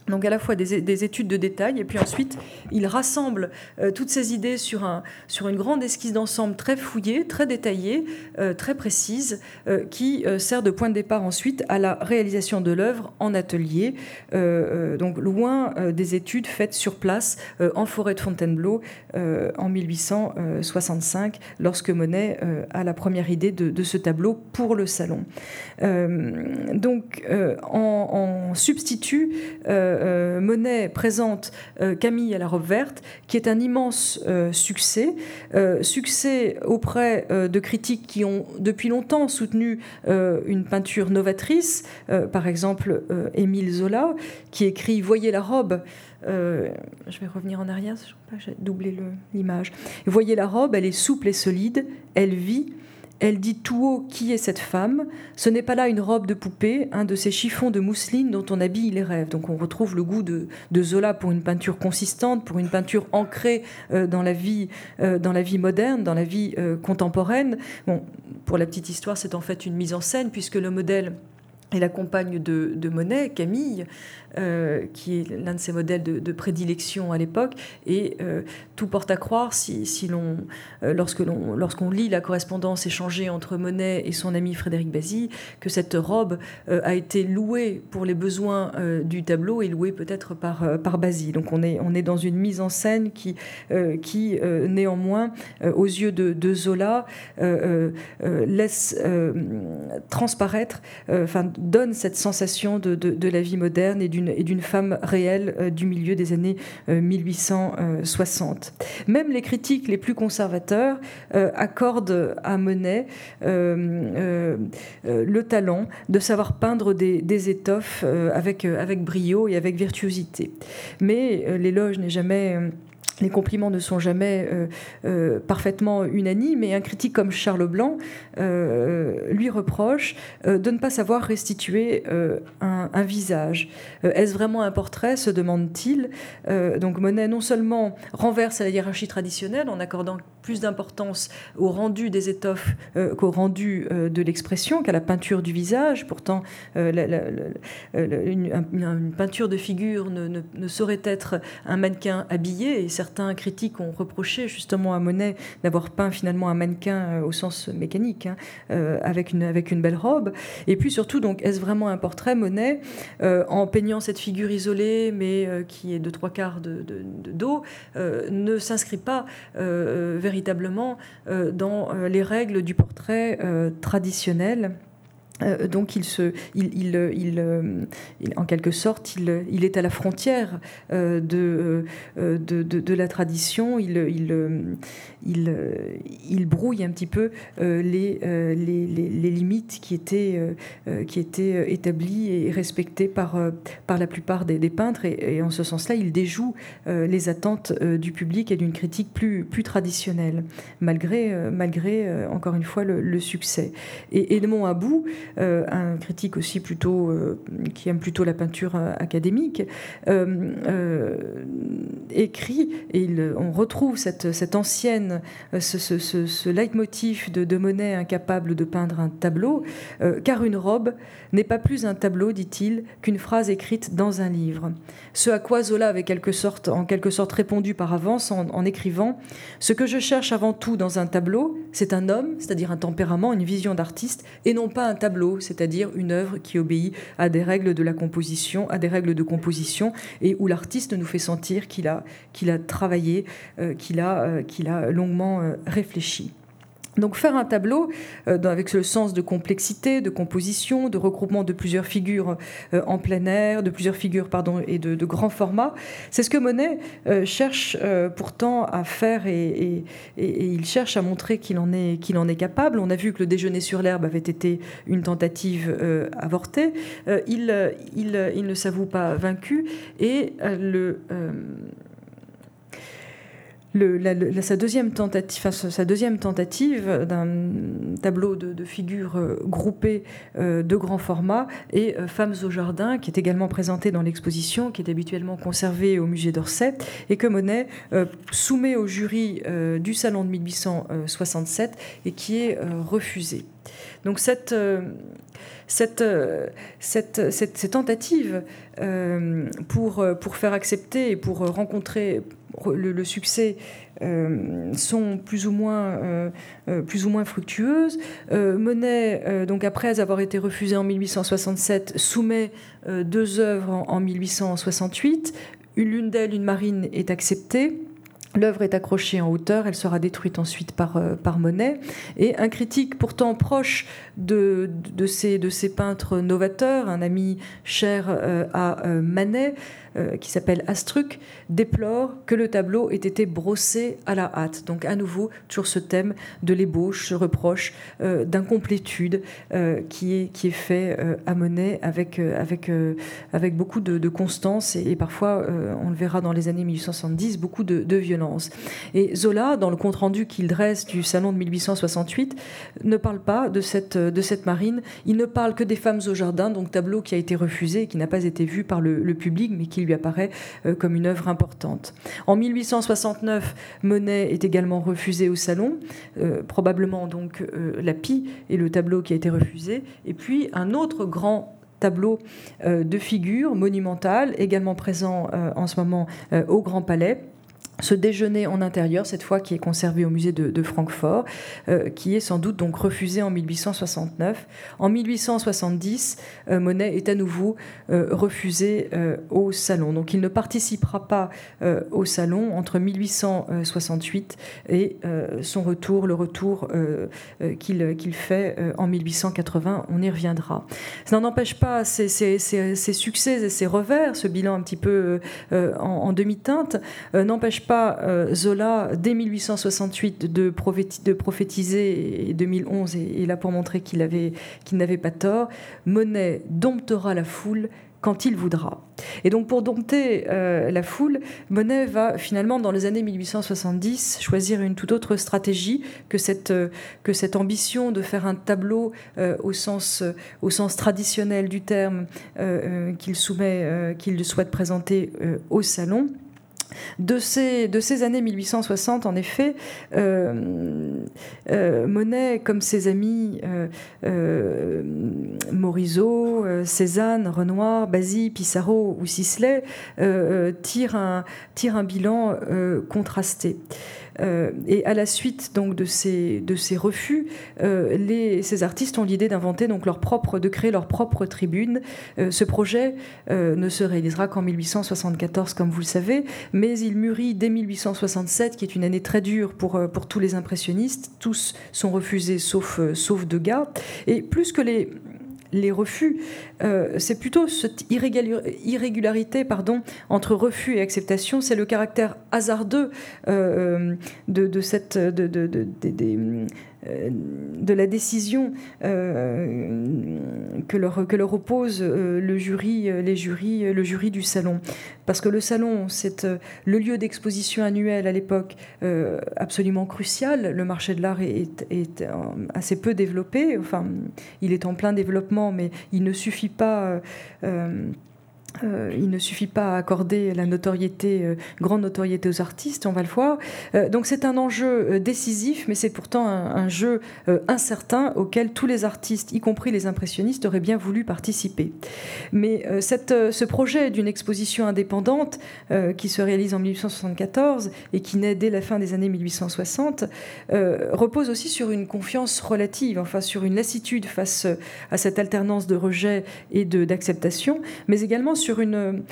donc à la fois des, études de détail et puis ensuite il rassemble euh, toutes ces idées sur, un, sur une grande esquisse d'ensemble très fouillée, très détaillée, euh, très précise, euh, qui sert de point de départ ensuite à la réalisation de l'œuvre en atelier, donc loin des études faites sur place en forêt de Fontainebleau en 1865 lorsque Monet a la première idée de, ce tableau pour le salon. donc en, en substitut euh, Monet présente euh, Camille à la robe verte, qui est un immense euh, succès, succès auprès de critiques qui ont depuis longtemps soutenu une peinture novatrice, par exemple Émile Zola, qui écrit Voyez la robe. je vais revenir en arrière, j'ai doublé l'image. Voyez la robe, elle est souple et solide, elle vit, elle dit tout haut qui est cette femme? Ce n'est pas là une robe de poupée, un de ces chiffons de mousseline dont on habille les rêves. Donc on retrouve le goût de, Zola pour une peinture consistante, pour une peinture ancrée euh, dans, la vie, euh, dans la vie moderne, dans la vie euh, contemporaine. Bon, pour la petite histoire, c'est en fait une mise en scène puisque le modèle est la compagne de, de Monet, Camille, euh, qui est l'un de ses modèles de, prédilection à l'époque. Et euh, tout porte à croire, si, euh, lorsque l'on, lorsqu'on lit la correspondance échangée entre Monet et son ami Frédéric Bazy, que cette robe a été louée pour les besoins du tableau et louée peut-être par, par. Donc on est, dans une mise en scène qui, néanmoins, aux yeux de, Zola, laisse transparaître, donne cette sensation de, de la vie moderne et du et d'une femme réelle euh, du milieu des années 1860. Euh, Même les critiques les plus conservateurs euh, accordent à Monet le talent de savoir peindre des, étoffes avec, avec brio et avec virtuosité. Mais l'éloge n'est jamais les compliments ne sont jamais euh, euh, parfaitement unanimes, et un critique comme Charles Blanc euh, lui reproche de ne pas savoir restituer un, visage. Est-ce vraiment un portrait se demande-t-il. donc Monet non seulement renverse la hiérarchie traditionnelle en accordant plus d'importance au rendu des étoffes qu'au rendu de l'expression, qu'à la peinture du visage. Pourtant, une, peinture de figure ne, saurait être un mannequin habillé, et certains critiques ont reproché justement à Monet d'avoir peint finalement un mannequin euh, au sens mécanique, hein, euh, avec, une, belle robe. Et puis surtout, donc, est-ce vraiment un portrait Monet euh, en peignant cette figure isolée, mais qui est de trois quarts de, dos, ne s'inscrit pas véritablement dans les règles du portrait traditionnel. Euh, donc il, se, il, il, il, en quelque sorte, il, est à la frontière euh, de, euh, de, de, la tradition, il, il, brouille un petit peu les, les, les, limites qui étaient, qui étaient établies et respectées par, par la plupart des, peintres, et, en ce sens-là, il déjoue les attentes du public et d'une critique plus, plus traditionnelle, malgré, malgré encore une fois, le, succès. Et Edmond About, un critique aussi plutôt qui aime plutôt la peinture académique, écrit, et on retrouve cette, cette ancienne, ce, ce, ce, leitmotiv de, de, Monet incapable de peindre un tableau, car une robe n'est pas plus un tableau, dit-il, qu'une phrase écrite dans un livre. Ce à quoi Zola avait quelque sorte, en quelque sorte répondu par avance en, écrivant Ce que je cherche avant tout dans un tableau, c'est un homme, c'est-à-dire un tempérament, une vision d'artiste, et non pas un tableau, c'est-à-dire une œuvre qui obéit à des règles de la composition, à des règles de composition, et où l'artiste nous fait sentir qu'il a, qu'il a travaillé, euh, qu'il a, euh, qu'il a longuement euh, réfléchi. Donc faire un tableau euh, avec le sens de complexité, de composition, de regroupement de plusieurs figures euh, en plein air, de plusieurs figures pardon, et de, grands formats, c'est ce que Monet euh, cherche pourtant à faire et, il cherche à montrer qu'il en, est, qu'il en est capable. On a vu que le déjeuner sur l'herbe avait été une tentative avortée. il, il, il, ne s'avoue pas vaincu et le sa, deuxième tentative, d'un tableau de, figures euh, groupées euh, de grand format et euh, Femmes au jardin, qui est également présenté dans l'exposition, qui est habituellement conservée au musée d'Orsay, et que Monet soumet au jury du salon de 1867 et qui est refusé. Donc cette, cette, cette, cette, tentative pour, faire accepter et pour rencontrer, le, succès euh, sont plus ou moins, euh, euh, plus ou moins fructueuses. Monet, donc après avoir été refusé en 1867, soumet deux œuvres en, en 1868. L'une d'elles, une marine, est acceptée. L'œuvre est accrochée en hauteur, elle sera détruite ensuite par, euh, par Monet. Et un critique pourtant proche de, ces, de ces peintres novateurs, un ami cher euh, à euh, Manet, qui s'appelle Astruc, déplore que le tableau ait été brossé à la hâte. Donc à nouveau, toujours ce thème de l'ébauche, ce reproche d'incomplétude qui, est, qui est fait à Monet avec, avec, avec beaucoup de, constance et, parfois, on le verra dans les années 1870, beaucoup de, de violence. Et Zola, dans le compte-rendu qu'il dresse du salon de 1868, ne parle pas de cette, de cette marine. Il ne parle que des femmes au jardin, donc tableau qui a été refusé et qui n'a pas été vu par le, public, mais qui lui apparaît euh, comme une œuvre importante. En 1869, Monet est également refusé au salon, euh, probablement donc euh, la pie et le tableau qui a été refusé. Et puis un autre grand tableau de figure monumental, également présent en ce moment au Grand Palais ce déjeuner en intérieur, cette fois qui est conservé au musée de, Francfort, euh, qui est sans doute donc refusé en 1869. En 1870, euh, Monet est à nouveau euh, refusé au salon. Donc il ne participera pas au salon entre 1868 et son retour, le retour qu'il fait en 1880. On y reviendra. Ça n'empêche pas ces, succès et ces revers, ce bilan un petit peu en, en demi-teinte, n'empêche pas euh, Zola, dès 1868, de, de prophétiser, et 2011, et, là pour montrer qu'il n'avait pas tort, Monet domptera la foule quand il voudra. Et donc pour dompter euh, la foule, Monet va finalement dans les années 1870 choisir une toute autre stratégie que cette, euh, que cette ambition de faire un tableau au, sens, au sens traditionnel du terme qu'il soumet, qu'il souhaite présenter au salon. De ces, années 1860, en effet, euh, euh, Monet, comme ses amis euh, Morisot, Cézanne, Renoir, Basile, Pissarro ou Sisley, tirent un, tire un bilan contrasté. Euh, et à la suite donc de ces, de ces refus, euh, ces artistes ont l'idée d'inventer donc leur propre, de créer leur propre tribune. Euh, ce projet ne se réalisera qu'en 1874, comme vous le savez, mais il mûrit dès 1867, qui est une année très dure pour, pour tous les impressionnistes. Tous sont refusés sauf, sauf Degas. Et plus que les, les refus, euh, c'est plutôt cette irrégularité pardon, entre refus et acceptation, c'est le caractère hasardeux euh, de, cette, la décision que, leur, que leur oppose le jury, les jurys, le jury du salon. Parce que le salon, c'est le lieu d'exposition annuel à l'époque absolument crucial. Le marché de l'art est, assez peu développé. Enfin, il est en plein développement, mais il ne suffit pas euh, il ne suffit pas à accorder la notoriété, euh, grande notoriété aux artistes, on va le voir. Euh, donc c'est un enjeu décisif, mais c'est pourtant un, jeu incertain auquel tous les artistes, y compris les impressionnistes, auraient bien voulu participer. Mais ce projet d'une exposition indépendante qui se réalise en 1874 et qui naît dès la fin des années 1860 repose aussi sur une confiance relative, enfin sur une lassitude face à cette alternance de rejet et d'acceptation, mais également sur une,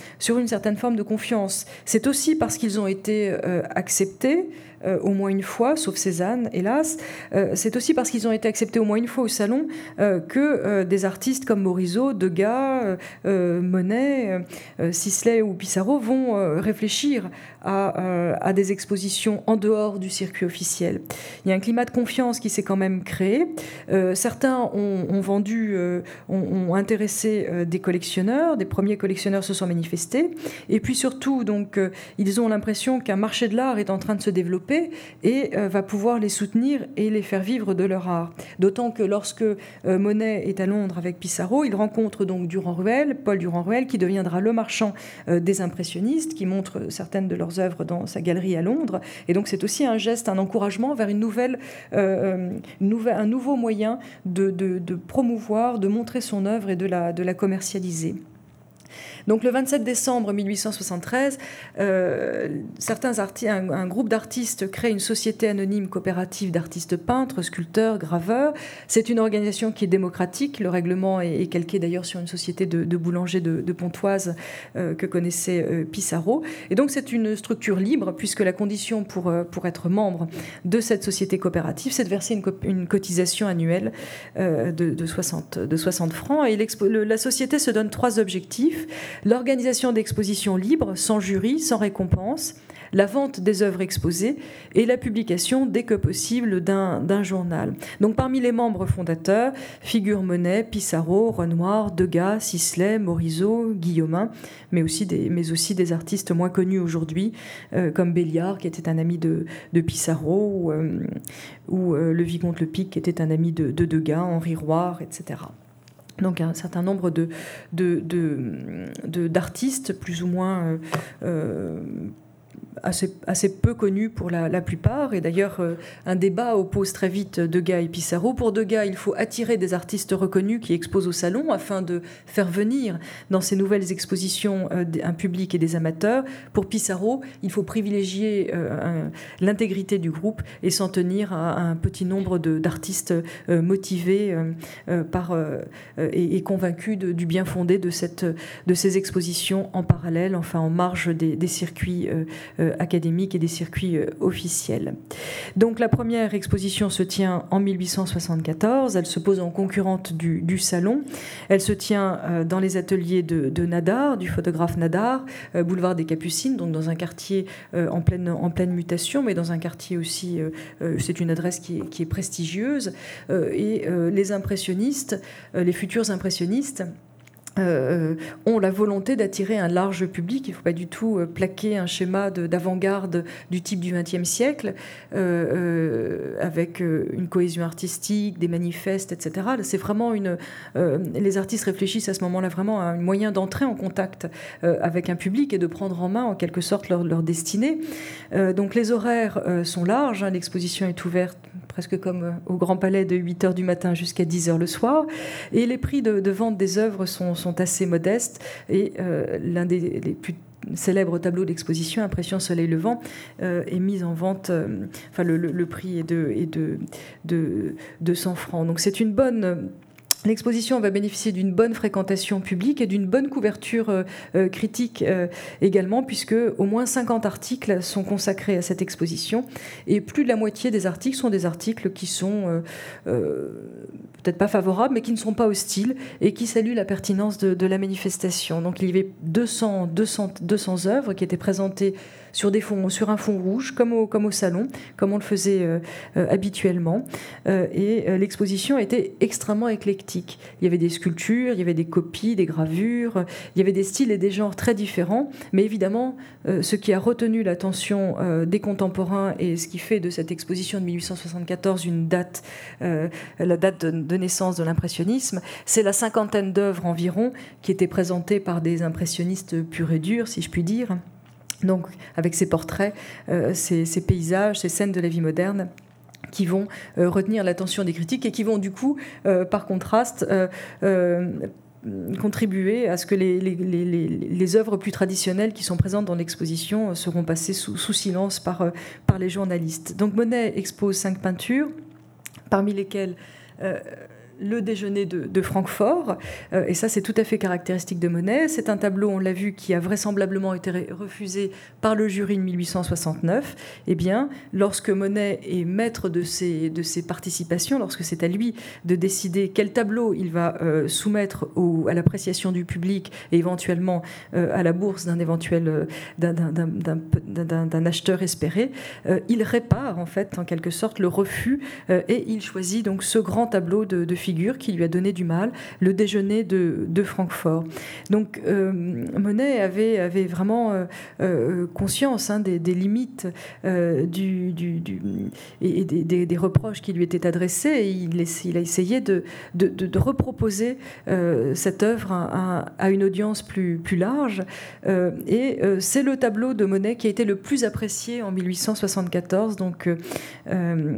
certaine forme de confiance. C'est aussi parce qu'ils ont été euh, acceptés euh, au moins une fois, sauf Cézanne, hélas. Euh, c'est aussi parce qu'ils ont été acceptés au moins une fois au salon que des artistes comme Morisot, Degas, Monet, Sisley ou Pissarro vont réfléchir à, des expositions en dehors du circuit officiel. Il y a un climat de confiance qui s'est quand même créé. certains ont, vendu, ont, ont, intéressé des collectionneurs, des premiers collectionneurs se sont manifestés. Et puis surtout, donc, euh, ils ont l'impression qu'un marché de l'art est en train de se développer et euh, va pouvoir les soutenir et les faire vivre de leur art. D'autant que lorsque euh, Monet est à Londres avec Pissarro, il rencontre donc Durand-Ruel, Paul Durand-Ruel, qui deviendra le marchand des impressionnistes, qui montre certaines de leurs œuvres dans sa galerie à Londres. Et donc c'est aussi un geste, un encouragement vers une nouvelle, un nouveau moyen de, promouvoir, de montrer son œuvre et de la commercialiser. Donc le 27 décembre 1873, euh, un, groupe d'artistes crée une société anonyme coopérative d'artistes peintres, sculpteurs, graveurs. C'est une organisation qui est démocratique. Le règlement est, calqué d'ailleurs sur une société de, boulangers de, Pontoise euh, que connaissait euh, Pissarro. Et donc c'est une structure libre puisque la condition pour, pour être membre de cette société coopérative, c'est de verser une, cotisation annuelle de, de, 60, de 60 francs. Et la société se donne trois objectifs l'organisation d'expositions libres, sans jury, sans récompense, la vente des œuvres exposées et la publication dès que possible d'un journal. Donc parmi les membres fondateurs figurent Monet, Pissarro, Renoir, Degas, Sisley, Morisot, Guillaumin, mais aussi des, mais artistes moins connus aujourd'hui euh, comme Béliard qui était un ami de, Pissarro ou, euh, euh, le vicomte Le Pic qui était un ami de, de Degas, Henri Roire, etc donc un certain nombre de, d'artistes plus ou moins euh, assez, peu connu pour la, plupart. Et d'ailleurs, euh, un débat oppose très vite Degas et Pissarro. Pour Degas, il faut attirer des artistes reconnus qui exposent au salon afin de faire venir dans ces nouvelles expositions euh, un public et des amateurs. Pour Pissarro, il faut privilégier euh, l'intégrité du groupe et s'en tenir à, un petit nombre d'artistes motivés par, et, convaincus du bien fondé de, cette, de ces expositions en parallèle, enfin en marge des, circuits académiques et des circuits euh, officiels. Donc la première exposition se tient en 1874, elle se pose en concurrente du, salon, elle se tient euh, dans les ateliers de, Nadar, du photographe Nadar, boulevard des Capucines, donc dans un quartier en pleine, en pleine mutation, mais dans un quartier aussi, c'est une adresse qui est, qui est prestigieuse, et les impressionnistes, les futurs impressionnistes, euh, ont la volonté d'attirer un large public. Il ne faut pas du tout euh, plaquer un schéma d'avant-garde du type du XXe siècle, euh, avec une cohésion artistique, des manifestes, etc. C'est vraiment une. les artistes réfléchissent à ce moment-là vraiment à un moyen d'entrer en contact avec un public et de prendre en main en quelque sorte leur, leur destinée. donc les horaires sont larges. Hein. L'exposition est ouverte presque comme au Grand Palais de 8 h du matin jusqu'à 10 h le soir. Et les prix de, vente des œuvres sont assez modestes. Et euh, l'un des plus célèbres tableaux d'exposition, Impression Soleil Levant, euh, est mis en vente. Euh, enfin, le, prix est de, de 200 francs. Donc c'est une bonne L'exposition va bénéficier d'une bonne fréquentation publique et d'une bonne couverture euh, euh, critique euh, également, puisque au moins 50 articles sont consacrés à cette exposition. Et plus de la moitié des articles sont des articles qui sont peut-être pas favorables, mais qui ne sont pas hostiles et qui saluent la pertinence de, la manifestation. Donc il y avait 200, 200, 200 œuvres qui étaient présentées sur, un fond rouge, comme au, comme au salon, comme on le faisait habituellement. et l'exposition était extrêmement éclectique. Il y avait des sculptures, il y avait des copies, des gravures, il y avait des styles et des genres très différents, mais évidemment, ce qui a retenu l'attention des contemporains et ce qui fait de cette exposition de 1874 une date, la date de naissance de l'impressionnisme, c'est la cinquantaine d'œuvres environ qui étaient présentées par des impressionnistes purs et durs, si je puis dire. Donc, avec ces portraits, euh, ces, paysages, ces scènes de la vie moderne qui vont euh, retenir l'attention des critiques et qui vont du coup, euh, par contraste, contribuer à ce que les, œuvres plus traditionnelles qui sont présentes dans l'exposition seront passées sous, silence par les journalistes. Donc Monet expose cinq peintures, parmi lesquelles le déjeuner de, Francfort, euh, et ça c'est tout à fait caractéristique de Monet. C'est un tableau, on l'a vu, qui a vraisemblablement été refusé par le jury de 1869. Eh bien, lorsque Monet est maître de ses, participations, lorsque c'est à lui de décider quel tableau il va euh, soumettre à l'appréciation du public et éventuellement euh, à la bourse d'un éventuel acheteur espéré, il répare en fait en quelque sorte le refus et il choisit donc ce grand tableau de, de figure qui lui a donné du mal, le déjeuner de, de Francfort. Donc euh, Monet avait, avait vraiment euh, euh, conscience hein, des, limites du, du, et des, des, reproches qui lui étaient adressés. Et il, a essayé de, de, de reproposer cette œuvre à, à, une audience plus, plus large. et c'est le tableau de Monet qui a été le plus apprécié en 1874, donc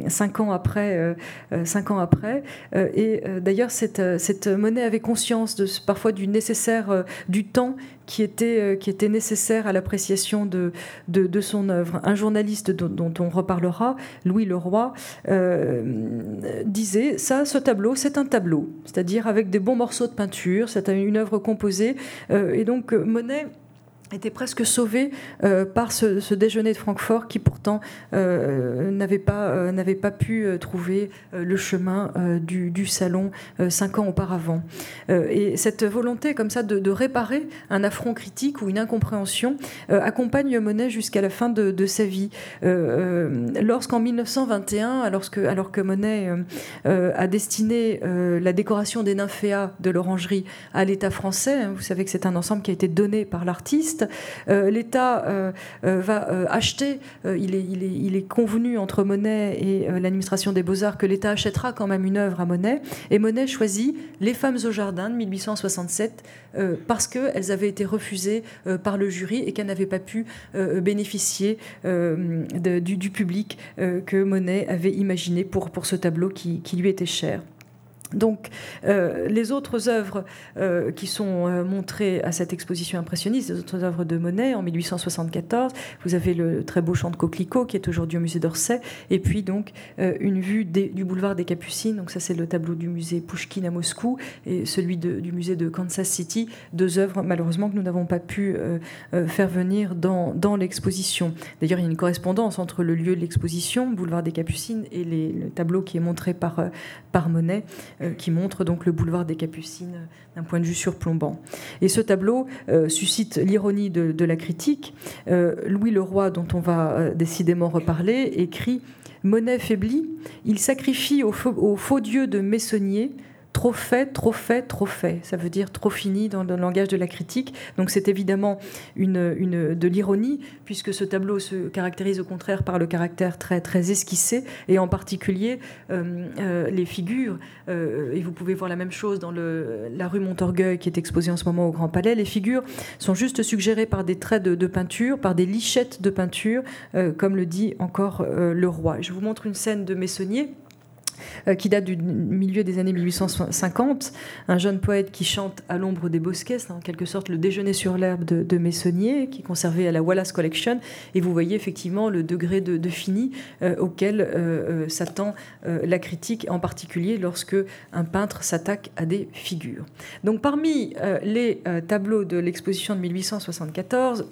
cinq ans après. cinq ans après et euh, d'ailleurs, euh, cette, monnaie avait conscience de, parfois du nécessaire, euh, du temps qui était, nécessaire à l'appréciation de, de, son œuvre. Un journaliste dont, on reparlera, Louis Leroy, disait ça, ce tableau, c'est un tableau, c'est-à-dire avec des bons morceaux de peinture, c'est une œuvre composée. et donc Monet était presque sauvé euh, par ce, déjeuner de Francfort qui pourtant euh, n'avait pas, euh, n'avait pas pu trouver le chemin du, salon cinq ans auparavant. et cette volonté comme ça de, réparer un affront critique ou une incompréhension accompagne Monet jusqu'à la fin de, sa vie. Lorsqu'en 1921, alors que, alors que Monet a destiné la décoration des nymphéas de l'orangerie à l'État français, hein, vous savez que c'est un ensemble qui a été donné par l'artiste, euh, L'État euh, euh, va acheter, il est, convenu entre Monet et l'administration des beaux-arts que l'État achètera quand même une œuvre à Monet. Et Monet choisit Les femmes au jardin de 1867 parce qu'elles avaient été refusées par le jury et qu'elles n'avaient pas pu bénéficier du, public que Monet avait imaginé pour ce tableau qui lui était cher. Donc, euh, les autres œuvres euh, qui sont euh, montrées à cette exposition impressionniste, les autres œuvres de Monet en 1874, vous avez le très beau chant de Coquelicot qui est aujourd'hui au musée d'Orsay, et puis donc une vue du boulevard des Capucines. Donc ça, c'est le tableau du musée Pouchkine à Moscou et celui du musée de Kansas City. Deux œuvres malheureusement que nous n'avons pas pu faire venir dans, dans l'exposition. D'ailleurs, il y a une correspondance entre le lieu de l'exposition, boulevard des Capucines, et le tableau qui est montré par par Monet. Euh, qui montre donc le boulevard des Capucines euh, d'un point de vue surplombant. Et ce tableau euh, suscite l'ironie de, la critique. Louis Leroy, dont on va décidément reparler, écrit Monet faiblit, il sacrifie au faux, au faux dieu de Messonnier trop fait, trop fait, trop fait. Ça veut dire trop fini dans le langage de la critique. Donc c'est évidemment une, de l'ironie, puisque ce tableau se caractérise au contraire par le caractère très, esquissé, et en particulier euh, euh, les figures. Euh, et vous pouvez voir la même chose dans la rue Montorgueil, qui est exposée en ce moment au Grand Palais. Les figures sont juste suggérées par des traits de, peinture, par des lichettes de peinture, comme le dit encore le roi. Je vous montre une scène de Messonnier qui date du milieu des années 1850, un jeune poète qui chante à l'ombre des bosquets, c'est en quelque sorte le déjeuner sur l'herbe de, Messonnier, qui est conservé à la Wallace Collection, et vous voyez effectivement le degré de, fini euh, auquel euh, s'attend la critique, en particulier lorsque un peintre s'attaque à des figures. Donc parmi les tableaux de l'exposition de 1874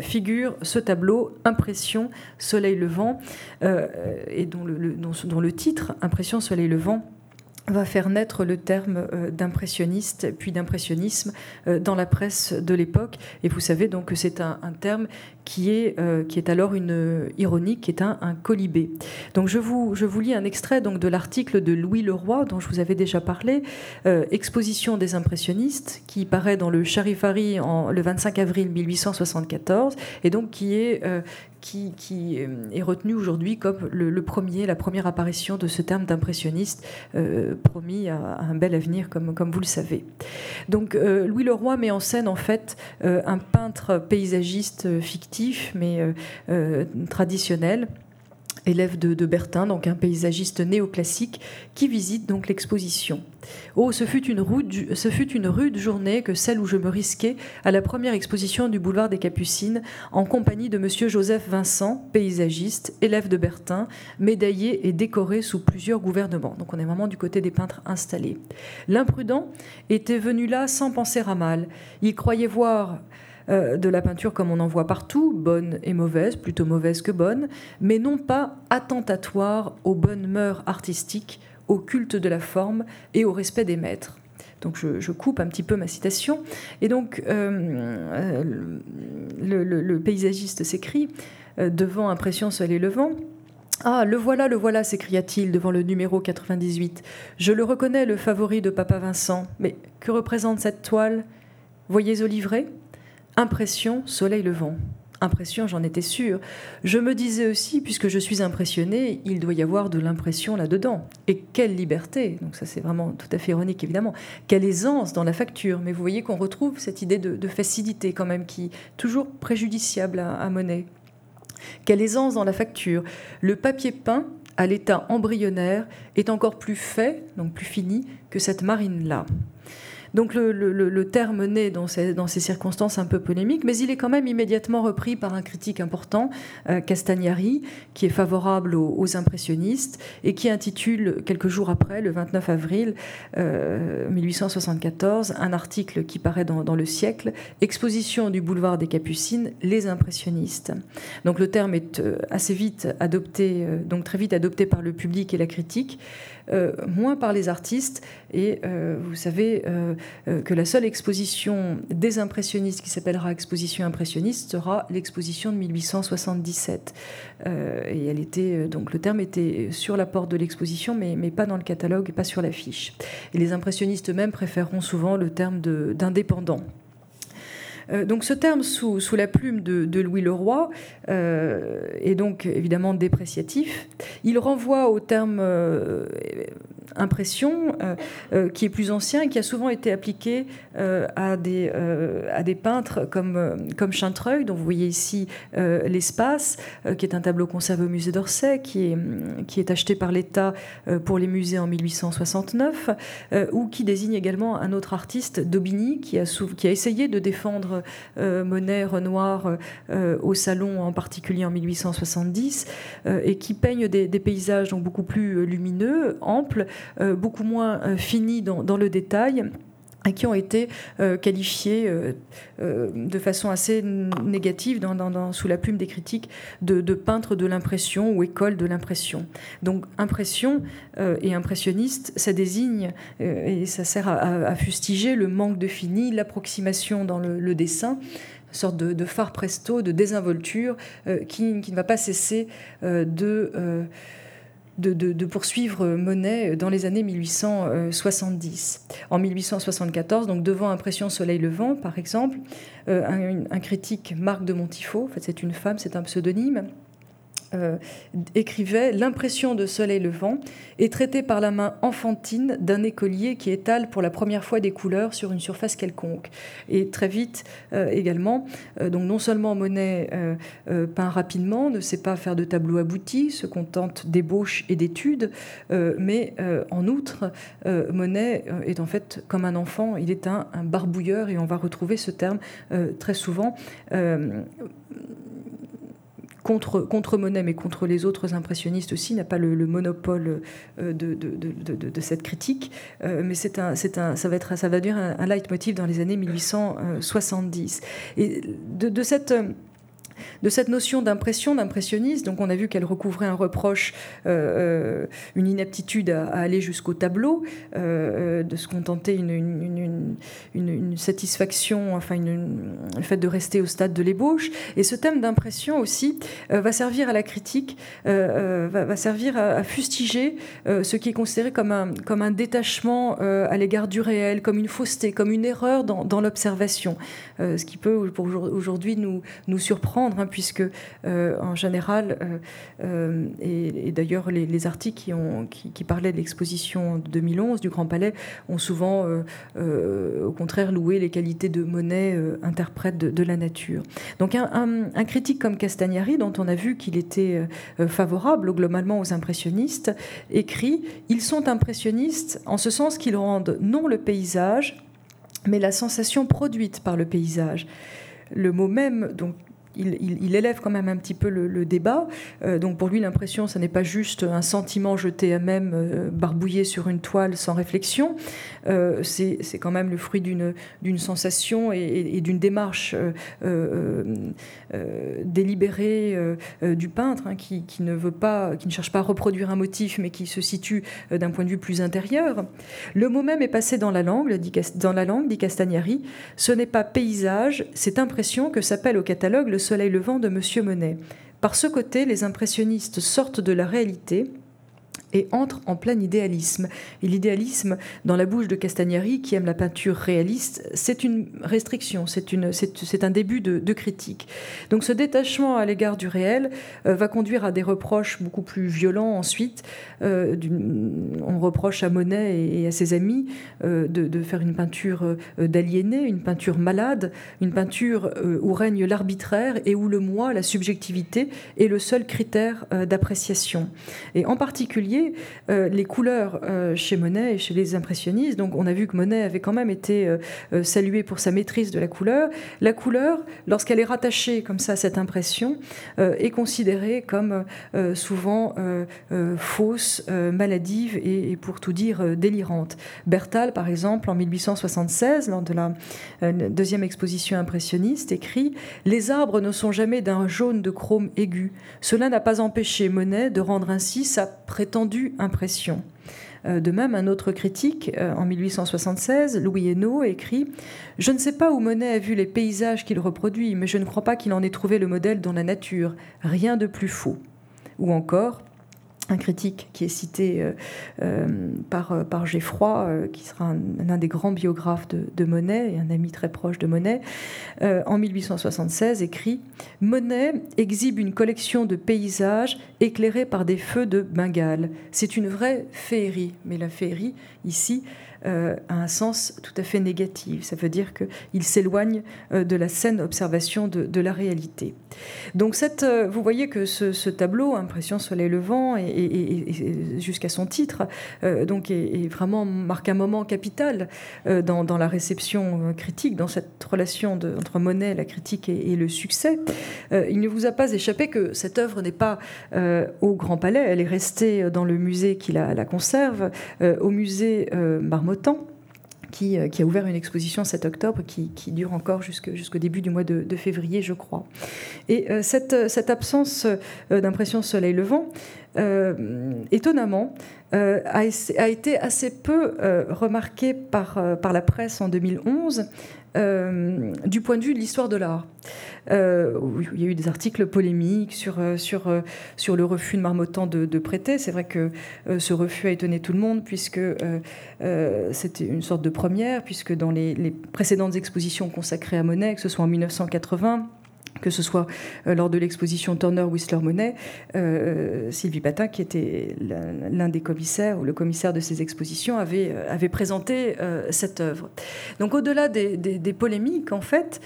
figure ce tableau Impression Soleil levant, et dont le, dont le titre Impression Soleil Levant va faire naître le terme euh, d'impressionniste puis d'impressionnisme euh, dans la presse de l'époque. Et vous savez donc que c'est un, terme qui est, euh, qui est alors une ironique, qui est un, colibé. Donc je vous, je vous lis un extrait donc de l'article de Louis Leroy dont je vous avais déjà parlé, Exposition des impressionnistes, qui paraît dans le Charifari en, le 25 avril 1874, et donc qui est, qui, euh, est retenu aujourd'hui comme le, premier, la première apparition de ce terme d'impressionniste, euh, promis à, un bel avenir, comme, comme vous le savez. Donc euh, Louis Leroy met en scène en fait un peintre paysagiste fictif, mais traditionnel élève de, Bertin, donc un paysagiste néoclassique, qui visite donc l'exposition. Oh, ce fut, une rude, ce fut une rude journée que celle où je me risquais à la première exposition du boulevard des Capucines, en compagnie de Monsieur Joseph Vincent, paysagiste, élève de Bertin, médaillé et décoré sous plusieurs gouvernements. Donc on est vraiment du côté des peintres installés. L'imprudent était venu là sans penser à mal. Il croyait voir euh, de la peinture comme on en voit partout, bonne et mauvaise, plutôt mauvaise que bonne, mais non pas attentatoire aux bonnes mœurs artistiques, au culte de la forme et au respect des maîtres. Donc je, coupe un petit peu ma citation. Et donc euh, le, paysagiste s'écrit, euh, devant Impression Soleil Levant, ah, le voilà, le voilà, s'écria-t-il devant le numéro 98. Je le reconnais, le favori de Papa Vincent. Mais que représente cette toile? Voyez au livret Impression, soleil levant. Impression, j'en étais sûre. Je me disais aussi, puisque je suis impressionnée, il doit y avoir de l'impression là-dedans. Et quelle liberté Donc ça c'est vraiment tout à fait ironique évidemment. Quelle aisance dans la facture. Mais vous voyez qu'on retrouve cette idée de, facilité quand même qui est toujours préjudiciable à, à Monet. Quelle aisance dans la facture. Le papier peint à l'état embryonnaire est encore plus fait, donc plus fini, que cette marine-là. Donc le, terme naît dans ces, circonstances un peu polémiques, mais il est quand même immédiatement repris par un critique important, euh, Castagnari, qui est favorable aux, impressionnistes et qui intitule quelques jours après, le 29 avril 1874, euh, un article qui paraît dans, Le siècle, Exposition du boulevard des Capucines, les impressionnistes. Donc le terme est euh, assez vite adopté, donc très vite adopté par le public et la critique. Euh, moins par les artistes. Et euh, vous savez euh, que la seule exposition des impressionnistes qui s'appellera Exposition impressionniste sera l'exposition de 1877. et elle était donc le terme était sur la porte de l'exposition, mais, mais pas dans le catalogue pas sur l'affiche. Et les impressionnistes eux-mêmes préféreront souvent le terme d'indépendant. Donc ce terme sous, la plume de, de Louis Leroy est donc évidemment dépréciatif. Il renvoie au terme impression euh, euh, qui est plus ancien et qui a souvent été appliqué euh, à, des, à des peintres comme, comme dont vous voyez ici l'espace, qui est un tableau conservé au musée d'Orsay, qui est, qui est acheté par l'État pour les musées en 1869, ou qui désigne également un autre artiste, Daubigny, qui a, qui a essayé de défendre Monet, Renoir au Salon, en particulier en 1870, et qui peigne des, des paysages donc beaucoup plus lumineux, amples, beaucoup moins euh, finis dans, le détail et qui ont été euh, qualifiés de façon assez négative dans, sous la plume des critiques de, peintres de l'impression ou école de l'impression. Donc impression et impressionniste, ça désigne et ça sert à, fustiger le manque de fini, l'approximation dans le, dessin une sorte de, phare presto, de désinvolture qui, ne va pas cesser de de, poursuivre Monet dans les années 1870. En 1874, donc devant Impression Soleil Levant, par exemple, euh, un, critique, Marc de Montifaux, en fait c'est une femme, c'est un pseudonyme, euh, écrivait L'impression de soleil levant est traitée par la main enfantine d'un écolier qui étale pour la première fois des couleurs sur une surface quelconque. Et très vite euh, également, euh, donc non seulement Monet peint rapidement, ne sait pas faire de tableaux aboutis, se contente d'ébauches et d'études, mais en outre, Monet est en fait comme un enfant, il est un barbouilleur et on va retrouver ce terme très souvent contre, Monet, mais contre les autres impressionnistes aussi, n'a pas le, monopole euh, de, cette critique. Euh, mais un, un, ça va être, ça va devenir un, leitmotiv dans les années 1870. Et de, cette de cette notion d'impression, d'impressionniste. Donc on a vu qu'elle recouvrait un reproche, euh, euh, une inaptitude à, aller jusqu'au tableau, euh, de se contenter une, satisfaction, enfin le fait de rester au stade de l'ébauche. Et ce thème d'impression aussi va servir à la critique, va, servir à, fustiger ce qui est considéré comme un, comme un détachement à l'égard du réel, comme une fausseté, comme une erreur dans, dans l'observation, ce qui peut pour aujourd'hui nous, nous surprendre Hein, puisque euh, en général, euh, euh, et, d'ailleurs les, articles qui, parlaient de l'exposition 2011 du Grand Palais ont souvent, au contraire, loué les qualités de Monet, interprète de, la nature. Donc un, un, critique comme Castagnari, dont on a vu qu'il était favorable globalement aux impressionnistes, écrit Ils sont impressionnistes en ce sens qu'ils rendent non le paysage, mais la sensation produite par le paysage. Le mot même, donc il, élève quand même un petit peu le, débat. Euh, donc pour lui, l'impression, ce n'est pas juste un sentiment jeté à même, euh, barbouillé sur une toile sans réflexion. Euh, c'est quand même le fruit d'une sensation et, d'une démarche délibérée du peintre hein, qui, ne veut pas, qui ne cherche pas à reproduire un motif, mais qui se situe d'un point de vue plus intérieur. Le mot même est passé dans la langue, dit, dans la langue, dit Castagnari. Ce n'est pas paysage, c'est impression que s'appelle au catalogue le soleil levant de M. Monet. Par ce côté, les impressionnistes sortent de la réalité et entre en plein idéalisme. Et l'idéalisme, dans la bouche de Castagnari, qui aime la peinture réaliste, c'est une restriction, c'est un début de, critique. Donc ce détachement à l'égard du réel euh, va conduire à des reproches beaucoup plus violents ensuite. Euh, on reproche à Monet et, à ses amis euh, de, faire une peinture d'aliéné, une peinture malade, une peinture où règne l'arbitraire et où le moi, la subjectivité, est le seul critère d'appréciation. Et en particulier, euh, les couleurs euh, chez Monet et chez les impressionnistes. Donc on a vu que Monet avait quand même été euh, salué pour sa maîtrise de la couleur. La couleur, lorsqu'elle est rattachée comme ça à cette impression, est considérée comme souvent fausse, maladive et, pour tout dire délirante. Bertal, par exemple, en 1876, lors de la deuxième exposition impressionniste, écrit Les arbres ne sont jamais d'un jaune de chrome aigu. Cela n'a pas empêché Monet de rendre ainsi sa prétendue impression. Euh, de même, un autre critique, euh, en 1876, Louis Hainaut, écrit Je ne sais pas où Monet a vu les paysages qu'il reproduit, mais je ne crois pas qu'il en ait trouvé le modèle dans la nature. Rien de plus faux. Ou encore, un critique qui est cité euh, euh, par, euh, par Geffroy, qui sera l'un des grands biographes de, Monet et un ami très proche de Monet, en 1876 écrit Monet exhibe une collection de paysages éclairés par des feux de Bengale. C'est une vraie féerie, mais la féerie, ici, euh, un sens tout à fait négatif. Ça veut dire qu'il s'éloigne euh, de la saine observation de, la réalité. Donc euh, vous voyez que ce, tableau, Impression soleil levant, et, jusqu'à son titre, donc est, vraiment marque un moment capital dans, la réception critique, dans cette relation entre Monet, la critique et, le succès. il ne vous a pas échappé que cette œuvre n'est pas au Grand Palais, elle est restée dans le musée qui la, la conserve, au musée Marmottan qui, euh, qui, a ouvert une exposition cet octobre qui, dure encore jusqu'au début du mois de, février, je crois. Et euh, cette, cette, absence euh, d'impression soleil levant, étonnamment, a, été assez peu remarquée par la presse en 2011 du point de vue de l'histoire de l'art. Euh, il y a eu des articles polémiques sur, euh, sur, euh, sur le refus de Marmottan de, prêter. C'est vrai que ce refus a étonné tout le monde, puisque c'était une sorte de première, puisque dans les, les précédentes expositions consacrées à Monet, que ce soit en 1980, que ce soit euh, lors de l'exposition Turner Whistler Monet, euh, Sylvie Patin, qui était l'un des commissaires ou le commissaire de ces expositions, avait, euh, présenté cette œuvre. Donc au-delà des, polémiques, en fait,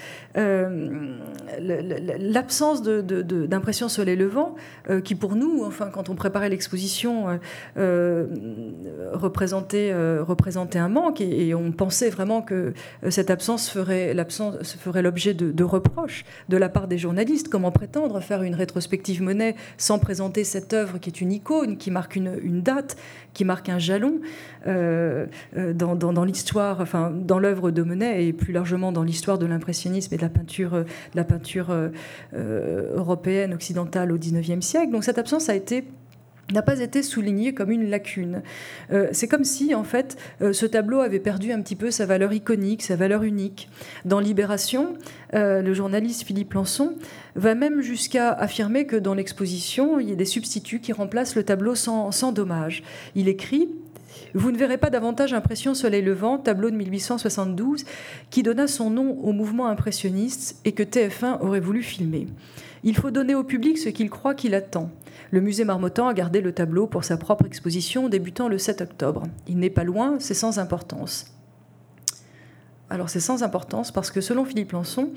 l'absence d'impression soleil levant, qui pour nous, enfin quand on préparait l'exposition, représentait, représentait un manque et, on pensait vraiment que cette absence ferait l'objet de, de, reproches de la part des journalistes. Comment prétendre faire une rétrospective Monet sans présenter cette œuvre qui est une icône, qui marque une, date, qui marque un jalon dans, dans, l'histoire, enfin dans l'œuvre de Monet et plus largement dans l'histoire de l'impressionnisme et de la peinture, de la peinture européenne, occidentale au XIXe siècle. Donc cette absence a été n'a pas été souligné comme une lacune. Euh, c'est comme si, en fait, euh, ce tableau avait perdu un petit peu sa valeur iconique, sa valeur unique. Dans Libération, euh, le journaliste Philippe Lançon va même jusqu'à affirmer que dans l'exposition, il y a des substituts qui remplacent le tableau sans, sans dommage. Il écrit vous ne verrez pas davantage Impression Soleil Levant, tableau de 1872, qui donna son nom au mouvement impressionniste et que TF1 aurait voulu filmer. Il faut donner au public ce qu'il croit qu'il attend. Le musée Marmottan a gardé le tableau pour sa propre exposition débutant le 7 octobre. Il n'est pas loin, c'est sans importance. Alors c'est sans importance parce que selon Philippe Lançon,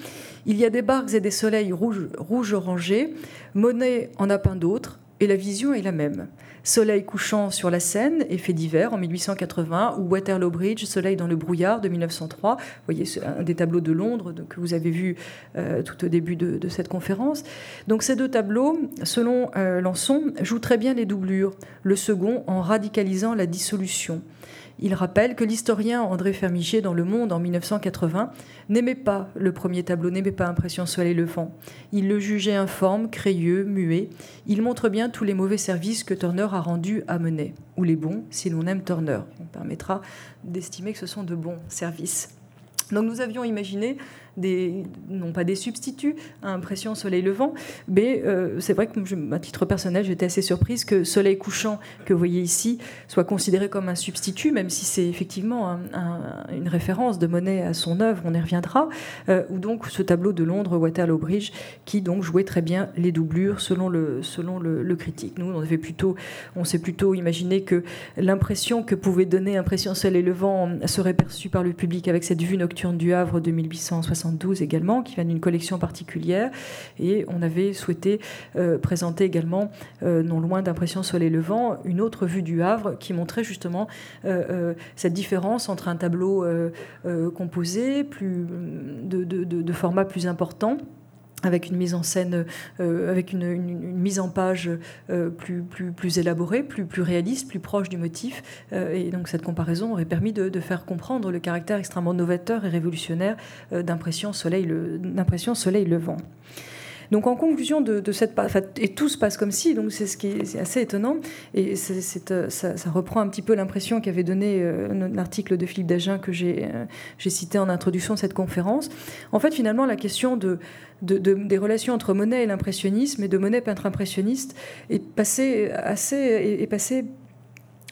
il y a des barques et des soleils rouges, rouges orangés, Monet en a peint d'autres, et la vision est la même. Soleil couchant sur la Seine, effet d'hiver en 1880, ou Waterloo Bridge, Soleil dans le brouillard de 1903. Vous voyez un des tableaux de Londres que vous avez vu euh, tout au début de, cette conférence. Donc ces deux tableaux, selon euh, jouent très bien les doublures, le second en radicalisant la dissolution. Il rappelle que l'historien André Fermiché dans Le Monde en 1980 n'aimait pas le premier tableau, n'aimait pas Impression Soleil Levant. Il le jugeait informe, crayeux, muet. Il montre bien tous les mauvais services que Turner a rendus à Monet, ou les bons si l'on aime Turner. On permettra d'estimer que ce sont de bons services. Donc nous avions imaginé non pas des substituts à Impression Soleil Levant, mais euh, c'est vrai que, à titre personnel, j'étais assez surprise que Soleil Couchant, que vous voyez ici, soit considéré comme un substitut, même si c'est effectivement une référence de Monet à son œuvre, on y reviendra, euh, ou donc ce tableau de Londres, Waterloo Bridge, qui donc jouait très bien les doublures selon le, selon le, critique. Nous, on avait plutôt, on s'est plutôt imaginé que l'impression que pouvait donner Impression Soleil Levant serait perçue par le public avec cette vue nocturne du Havre de 1860 également, qui vient d'une collection particulière. Et on avait souhaité euh, présenter également, euh, non loin d'Impression Soleil Levant, une autre vue du Havre qui montrait justement euh, cette différence entre un tableau composé, de format plus important avec une mise en scène, euh, avec une, mise en page euh, plus, plus, plus élaborée, plus, plus réaliste, plus proche du motif. Euh, et donc cette comparaison aurait permis de, faire comprendre le caractère extrêmement novateur et révolutionnaire d'impression soleil, le, soleil levant. Donc en conclusion de, cette et tout se passe comme si, donc c'est ce qui est, assez étonnant et euh, ça, reprend un petit peu l'impression qu'avait donné euh, l'article de Philippe Dagen que euh, j'ai cité en introduction de cette conférence. En fait, finalement, la question de, des relations entre Monet et l'impressionnisme et de Monet peintre impressionniste est passée assez est, est passée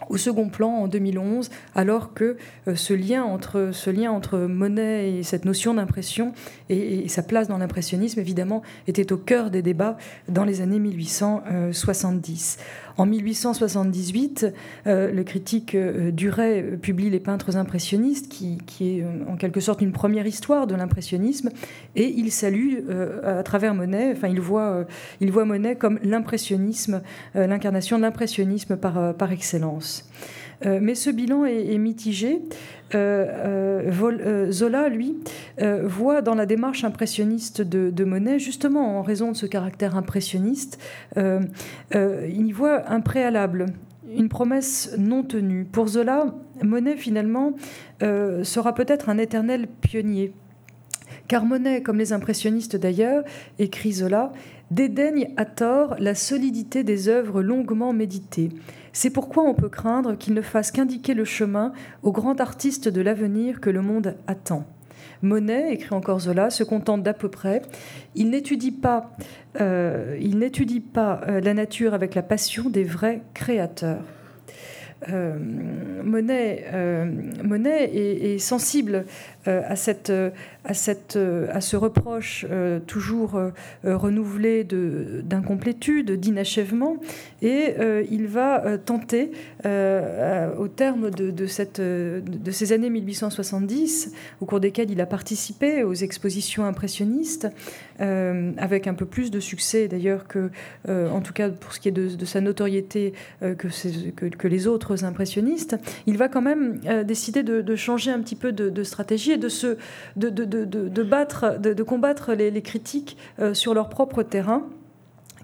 au second plan en 2011, alors que euh, ce, lien entre, ce lien entre Monet et cette notion d'impression et, sa place dans l'impressionnisme, évidemment, était au cœur des débats dans les années 1870. En 1878, euh, le critique euh, Duret publie Les peintres impressionnistes, qui, est en quelque sorte une première histoire de l'impressionnisme, et il salue à travers Monet, enfin il voit, il Monet comme l'impressionnisme, l'incarnation de l'impressionnisme par excellence. Euh, mais ce bilan est, mitigé. Euh, euh, Zola, lui, voit dans la démarche impressionniste de, Monet, justement en raison de ce caractère impressionniste, il y voit un préalable, une promesse non tenue. Pour Zola, Monet, finalement, sera peut-être un éternel pionnier. Car Monet, comme les impressionnistes d'ailleurs, écrit Zola, dédaigne à tort la solidité des œuvres longuement méditées. C'est pourquoi on peut craindre qu'il ne fasse qu'indiquer le chemin au grand artiste de l'avenir que le monde attend. Monet, écrit encore Zola, se contente d'à peu près. Il n'étudie pas, euh, euh, la nature avec la passion des vrais créateurs. Euh, Monet est, sensible à cette, à, cette, à ce reproche toujours renouvelé d'incomplétude, d'inachèvement, et il va tenter, au terme de, de, cette, de ces années 1870, au cours desquelles il a participé aux expositions impressionnistes, avec un peu plus de succès d'ailleurs que, en tout cas pour ce qui est de, sa notoriété, que, que, les autres impressionnistes, il va quand même décider de, changer un petit peu de, stratégie de, se, de, battre, de, combattre les, critiques euh, sur leur propre terrain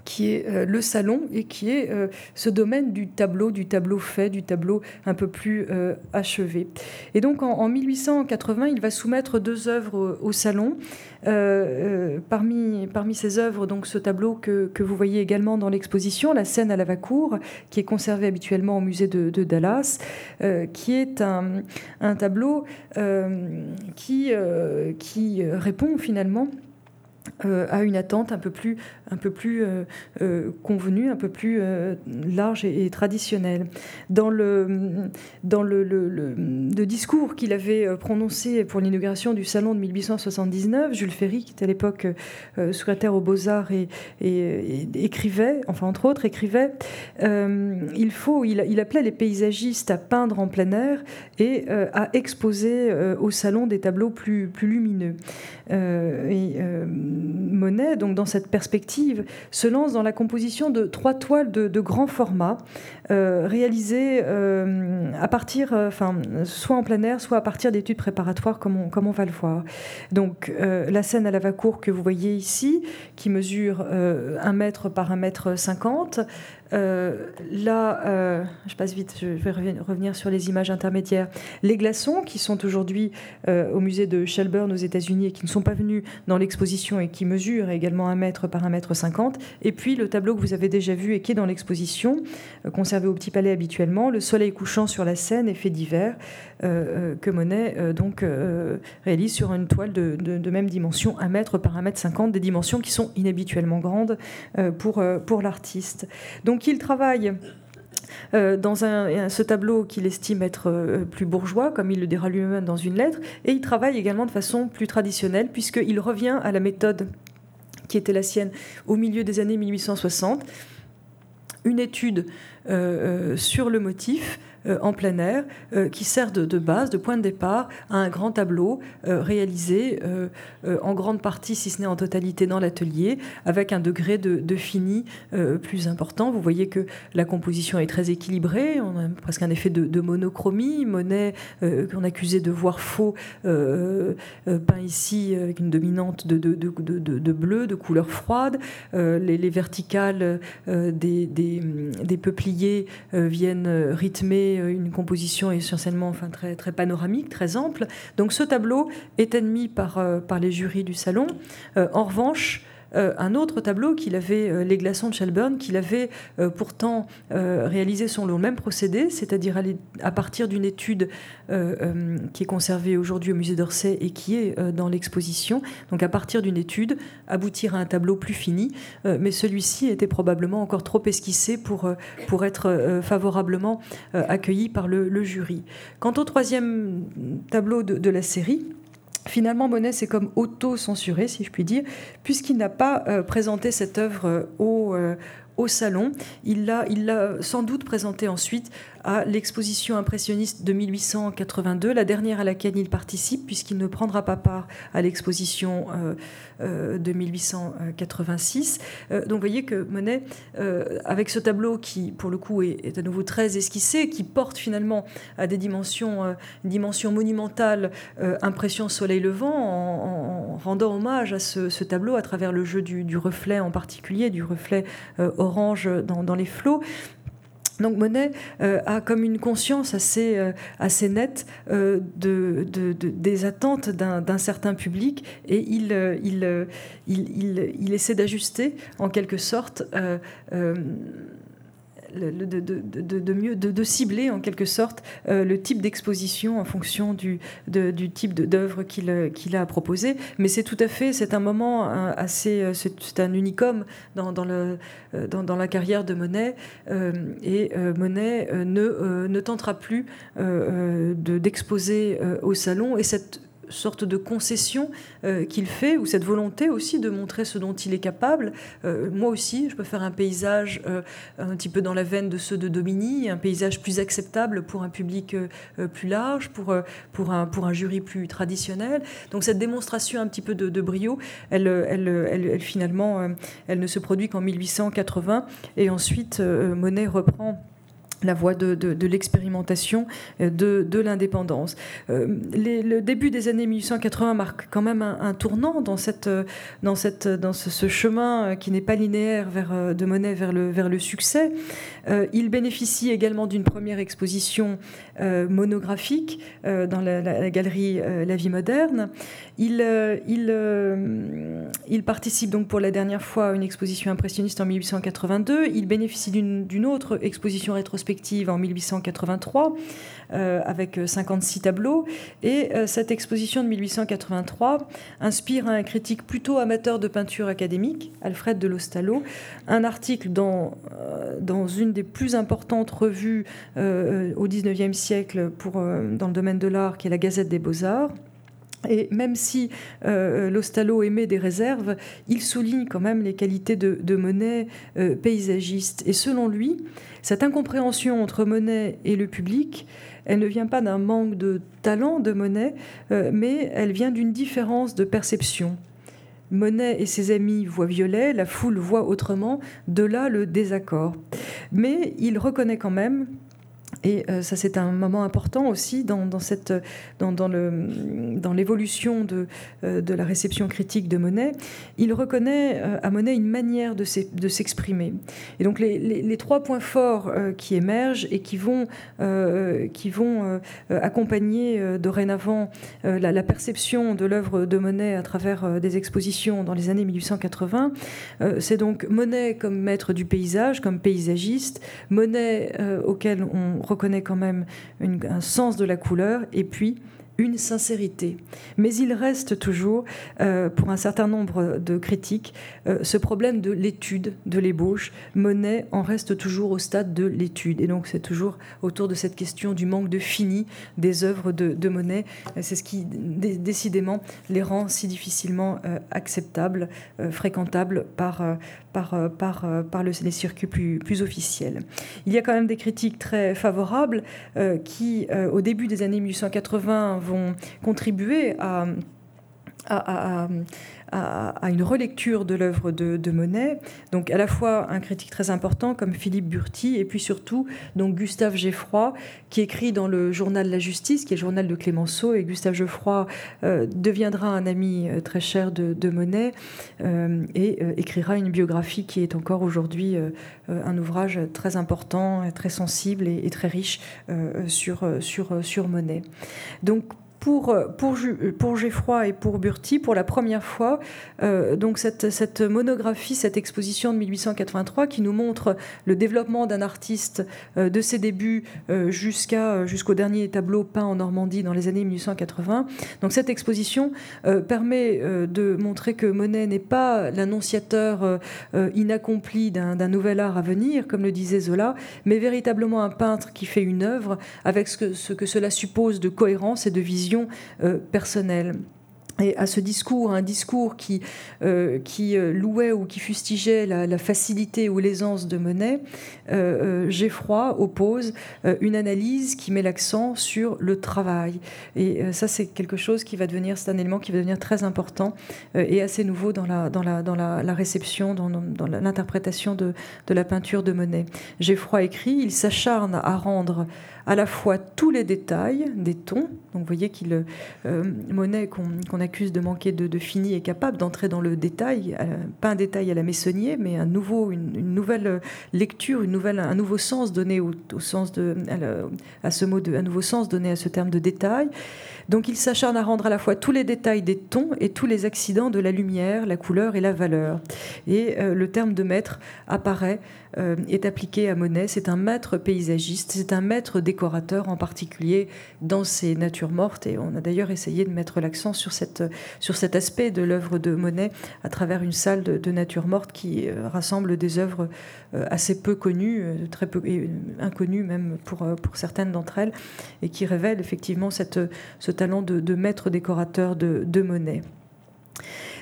qui est euh, le salon et qui est euh, ce domaine du tableau, du tableau fait, du tableau un peu plus achevé. Et donc en, 1880, il va soumettre deux œuvres au salon. Euh, euh, parmi, parmi ces œuvres, donc ce tableau que, que vous voyez également dans l'exposition, La scène à la Vacour, qui est conservé habituellement au musée de, Dallas, euh, qui est un, un tableau qui, qui répond finalement euh, à une attente un peu plus, un peu plus euh, euh, convenue, un peu plus large et, traditionnelle. Dans le, dans le, le, discours qu'il avait prononcé pour l'inauguration du salon de 1879, Jules Ferry, qui était à l'époque secrétaire aux Beaux-Arts et, écrivait, enfin entre autres, écrivait il faut, il, appelait les paysagistes à peindre en plein air et à exposer au salon des tableaux plus, plus lumineux. et Monet, donc dans cette perspective, se lance dans la composition de trois toiles de, grand format, réalisées euh, à partir, euh, enfin, soit en plein air, soit à partir d'études préparatoires, comme on, va le voir. Donc, la scène à la va-cour que vous voyez ici, qui mesure 1 mètre par 1 mètre 50, euh, là, euh, je passe vite, je vais revenir sur les images intermédiaires. Les glaçons qui sont aujourd'hui euh, au musée de Shelburne aux États-Unis et qui ne sont pas venus dans l'exposition et qui mesurent également un mètre par un mètre cinquante. Et puis le tableau que vous avez déjà vu et qui est dans l'exposition, au Petit Palais habituellement, le soleil couchant sur la scène, effet d'hiver, que Monet donc réalise sur une toile de, même dimension, un mètre par un mètre cinquante, des dimensions qui sont inhabituellement grandes pour, pour l'artiste. Donc il travaille euh, dans ce tableau qu'il estime être euh, plus bourgeois, comme il le dira lui-même dans une lettre, et il travaille également de façon plus traditionnelle, puisqu'il revient à la méthode qui était la sienne au milieu des années 1860, une étude euh, sur le motif, euh, en plein air euh, qui sert de, base, de point de départ à un grand tableau euh, réalisé en grande partie, si ce n'est en totalité, dans l'atelier, avec un degré de, fini plus important. Vous voyez que la composition est très équilibrée, on a presque un effet de, monochromie. Monet, qu'on accusait de voir faux, peint ici avec une dominante de, bleu, de couleur froide. Les, verticales des, peupliers viennent rythmer euh, une composition essentiellement enfin, très, très panoramique, très ample. Donc ce tableau est admis par, euh, par les jurys du salon. Euh, en revanche, un autre tableau qu'il avait, euh, Les glaçons de Shelburne, qu'il avait euh, pourtant réalisé selon le même procédé, c'est-à-dire à partir d'une étude qui est conservée aujourd'hui au musée d'Orsay et qui est dans l'exposition. Donc à partir d'une étude, aboutir à un tableau plus fini, mais celui-ci était probablement encore trop esquissé pour, pour être favorablement accueilli par le, jury. Quant au troisième tableau de la série, Finalement, Monet s'est comme auto-censuré, si je puis dire, puisqu'il n'a pas euh, présenté cette œuvre euh, au, euh, au salon. Il l'a il l'a sans doute présenté ensuite à l'exposition impressionniste de 1882, la dernière à laquelle il participe, puisqu'il ne prendra pas part à l'exposition euh, euh, de 1886. Euh, donc vous voyez que Monet, avec ce tableau qui, pour le coup, est, à nouveau très esquissé, qui porte finalement à des dimensions, dimensions monumentales, impression soleil levant, en, rendant hommage à ce, tableau à travers le jeu du, reflet en particulier, du reflet orange dans, dans les flots. Donc Monet euh, a comme une conscience assez, euh, nette euh, de, des attentes d'un certain public et il, il, il, il essaie d'ajuster en quelque sorte de, mieux de, cibler en quelque sorte euh, le type d'exposition en fonction du, type d'œuvre qu'il qu'il a proposé. Mais c'est tout à fait, c'est un moment assez, euh, c'est un unicum euh, dans, la carrière de Monet. et Monet ne, ne tentera plus d'exposer au salon. Et cette sorte de concession euh, qu'il fait, ou cette volonté aussi de montrer ce dont il est capable. Euh, moi aussi, je peux faire un paysage euh, un petit peu dans la veine de ceux de Domini, un paysage plus acceptable pour un public plus large, pour, pour, un, jury plus traditionnel. Donc cette démonstration un petit peu de, brio, elle, elle, elle, finalement, elle ne se produit qu'en 1880, et ensuite Monet reprend la voie de, l'expérimentation euh, de, l'indépendance. Euh, le début des années 1880 marque quand même un, tournant dans, dans ce, chemin qui n'est pas linéaire de Monet vers le, succès. Euh, il bénéficie également d'une première exposition monographique dans la, galerie La Vie moderne. Il, il participe donc pour la dernière fois à une exposition impressionniste en 1882. Il bénéficie d'une autre exposition rétrospective en 1883 euh, avec 56 tableaux. Et euh, cette exposition de 1883 inspire un critique plutôt amateur de peinture académique, Alfred de Lostallo, un article dans, euh, dans une des plus importantes revues au XIXe siècle pour, dans le domaine de l'art, qui est la Gazette des Beaux-Arts. Et même si euh, Lostalo émet des réserves, il souligne quand même les qualités de, Monet paysagiste. Et selon lui, cette incompréhension entre Monet et le public, elle ne vient pas d'un manque de talent de Monet, euh, mais elle vient d'une différence de perception. Monet et ses amis voient violet, la foule voit autrement, de là le désaccord. Mais il reconnaît quand même et euh, ça, c'est un moment important aussi dans, cette, dans, dans, le, dans l'évolution de, euh, de la réception critique de Monet. Il reconnaît euh, à Monet une manière de, s'exprimer. Et donc, les, les, trois points forts qui émergent et qui vont, qui vont accompagner dorénavant la, la, perception de l'œuvre de Monet à travers des expositions dans les années 1880, c'est donc Monet comme maître du paysage, comme paysagiste, Monet auquel on reconnaît quand même un sens de la couleur, et puis une sincérité. Mais il reste toujours, euh, pour un certain nombre de critiques, euh, ce problème de l'étude, de l'ébauche. Monet en reste toujours au stade de l'étude. Et donc c'est toujours autour de cette question du manque de fini des œuvres de, Monet. C'est ce qui décidément les rend si difficilement euh, acceptables, fréquentables par, par, par, par le, les circuits plus, plus officiels. Il y a quand même des critiques très favorables qui, au début des années 1880, vont contribuer à, à, une relecture de l'œuvre de, Monet. Donc à la fois un critique très important comme Philippe Burti et puis surtout donc Gustave Geffroy qui écrit dans le journal La Justice, qui est le journal de Clémenceau. Et Gustave Geffroy euh, deviendra un ami euh, très cher de, Monet euh, et écrira une biographie qui est encore aujourd'hui un ouvrage très important, très sensible et, et très riche sur, sur, sur Monet. Donc pour, pour, pour Geffroy et pour Burti, pour la première fois, euh, donc cette, monographie, cette exposition de 1883 qui nous montre le développement d'un artiste euh, de ses débuts euh, jusqu'au dernier tableau peint en Normandie dans les années 1880. Donc cette exposition permet de montrer que Monet n'est pas l'annonciateur inaccompli d'un, nouvel art à venir, comme le disait Zola, mais véritablement un peintre qui fait une œuvre avec ce que cela suppose de cohérence et de vision euh, personnelle et à ce discours, un discours qui, euh, euh, louait ou qui fustigeait la, facilité ou l'aisance de Monet, euh, oppose une analyse qui met l'accent sur le travail. Et ça, c'est quelque chose qui va devenir, c'est un élément qui va devenir très important et assez nouveau dans la, réception, dans, dans l'interprétation de, de la peinture de Monet. Geffroy écrit Il s'acharne à rendre à la fois tous les détails des tons. Donc vous voyez qu'il euh, Monet qu'on accuse de manquer de, fini est capable d'entrer dans le détail, euh, pas un détail à la Messonnier, mais un nouveau, une, nouvelle lecture, une nouvelle, un nouveau sens donné au, sens de, à, ce mot un nouveau sens donné à ce terme de détail. Donc il s'acharne à rendre à la fois tous les détails des tons et tous les accidents de la lumière, la couleur et la valeur. Et euh, le terme de maître apparaît, euh, est appliqué à Monet. C'est un maître paysagiste, c'est un maître décorateur en particulier dans ses natures mortes. Et on a d'ailleurs essayé de mettre l'accent sur cette cet aspect de l'œuvre de Monet à travers une salle de, nature morte qui rassemble des œuvres assez peu connues, très peu inconnues même pour, certaines d'entre elles, et qui révèle effectivement ce talent de, de maître décorateur de, de Monet.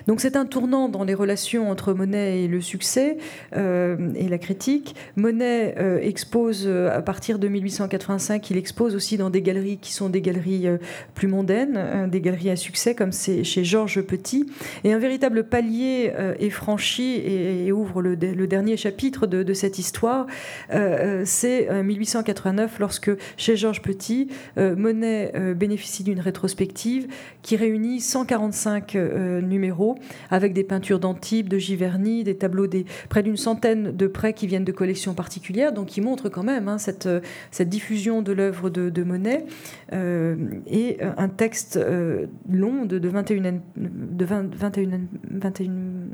Donc c'est un tournant dans les relations entre Monet et le succès euh, et la critique. Monet euh, expose euh, à partir de 1885, il expose aussi dans des galeries qui sont des galeries plus mondaines, des galeries à succès comme c'est chez Georges Petit. Et un véritable palier est franchi et, ouvre le, dernier chapitre de, cette histoire. c'est 1889 lorsque chez Georges Petit, Monet bénéficie d'une rétrospective qui réunit 145 numéros avec des peintures d'Antibes, de Giverny, des tableaux, des, près d'une centaine de prêts qui viennent de collections particulières, donc qui montrent quand même hein, cette, cette, diffusion de l'œuvre de, Monet, euh, et un texte euh, long de, de 21, de 21, une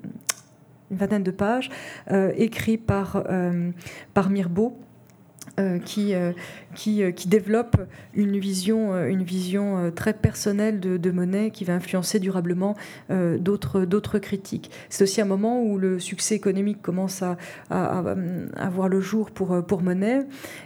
vingtaine de pages, euh, écrit par, par Mirbeau. qui, euh, qui, développe une vision, euh, une vision euh, très personnelle de, de Monet qui va influencer durablement d'autres, d'autres critiques. C'est aussi un moment où le succès économique commence à, à, voir le jour pour, pour Monet.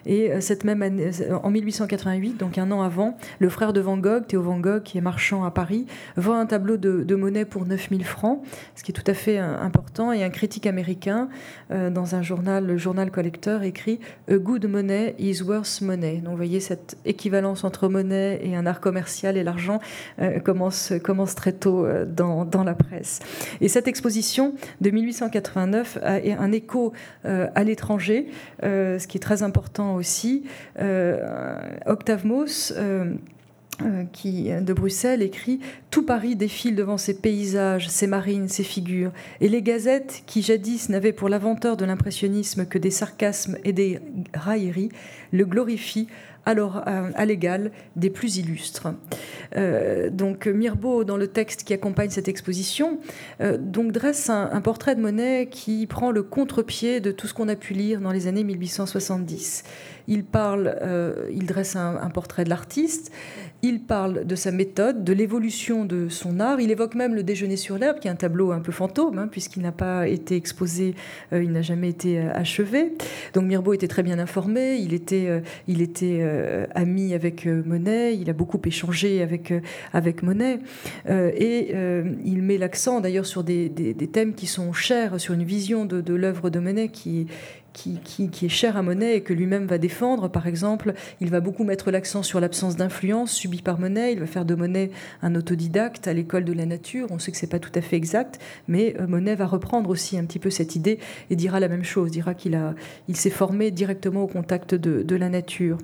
Et cette même année, en 1888, donc un an avant, le frère de Van Gogh, Théo Van Gogh, qui est marchand à Paris, vend un tableau de, de Monet pour 9000 francs, ce qui est tout à fait important. Et un critique américain, dans un journal, le journal Collector, écrit A good money is worth money. Donc vous voyez cette équivalence entre monnaie et un art commercial et l'argent euh, commence, commence très tôt euh, dans, dans, la presse. Et cette exposition de 1889 a un écho euh, à l'étranger, ce qui est très important aussi. Octave Mauss qui, de Bruxelles écrit Tout Paris défile devant ces paysages, ces marines, ces figures, et les gazettes, qui jadis n'avaient pour l'inventeur de l'impressionnisme que des sarcasmes et des railleries, le glorifie alors euh, à l'égal des plus illustres. Euh, donc Mirbeau, dans le texte qui accompagne cette exposition, euh, dresse un, portrait de Monet qui prend le contre-pied de tout ce qu'on a pu lire dans les années 1870. Il parle, il dresse un portrait de l'artiste, il parle de sa méthode, de l'évolution de son art. Il évoque même le déjeuner sur l'herbe, qui est un tableau un peu fantôme, hein, puisqu'il n'a pas été exposé, euh, il n'a jamais été euh, achevé. Donc Mirbeau était très bien informé, il était, euh, il était ami avec Monet, il a beaucoup échangé avec, avec Monet. et il met l'accent d'ailleurs sur des, thèmes qui sont chers, sur une vision de, de l'œuvre de Monet qui, qui, est cher à Monet et que lui-même va défendre. Par exemple, il va beaucoup mettre l'accent sur l'absence d'influence subie par Monet. Il va faire de Monet un autodidacte à l'école de la nature. On sait que c'est pas tout à fait exact, mais euh, Monet va reprendre aussi un petit peu cette idée et dira la même chose. Dira qu'il il s'est formé directement au contact de la nature.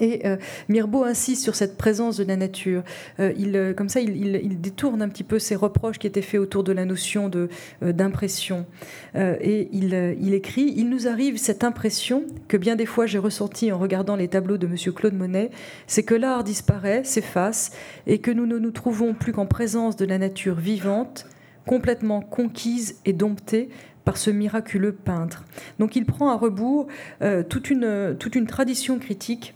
Et euh, Mirbeau insiste sur cette présence de la nature. Euh, euh, comme ça, il, détourne un petit peu ces reproches qui étaient faits autour de la notion de, d'impression. et il, écrit Il nous arrive cette impression que bien des fois j'ai ressentie en regardant les tableaux de M. Claude Monet c'est que l'art disparaît, s'efface, et que nous ne nous trouvons plus qu'en présence de la nature vivante, complètement conquise et domptée par ce miraculeux peintre. Donc il prend à rebours toute, une, toute une tradition critique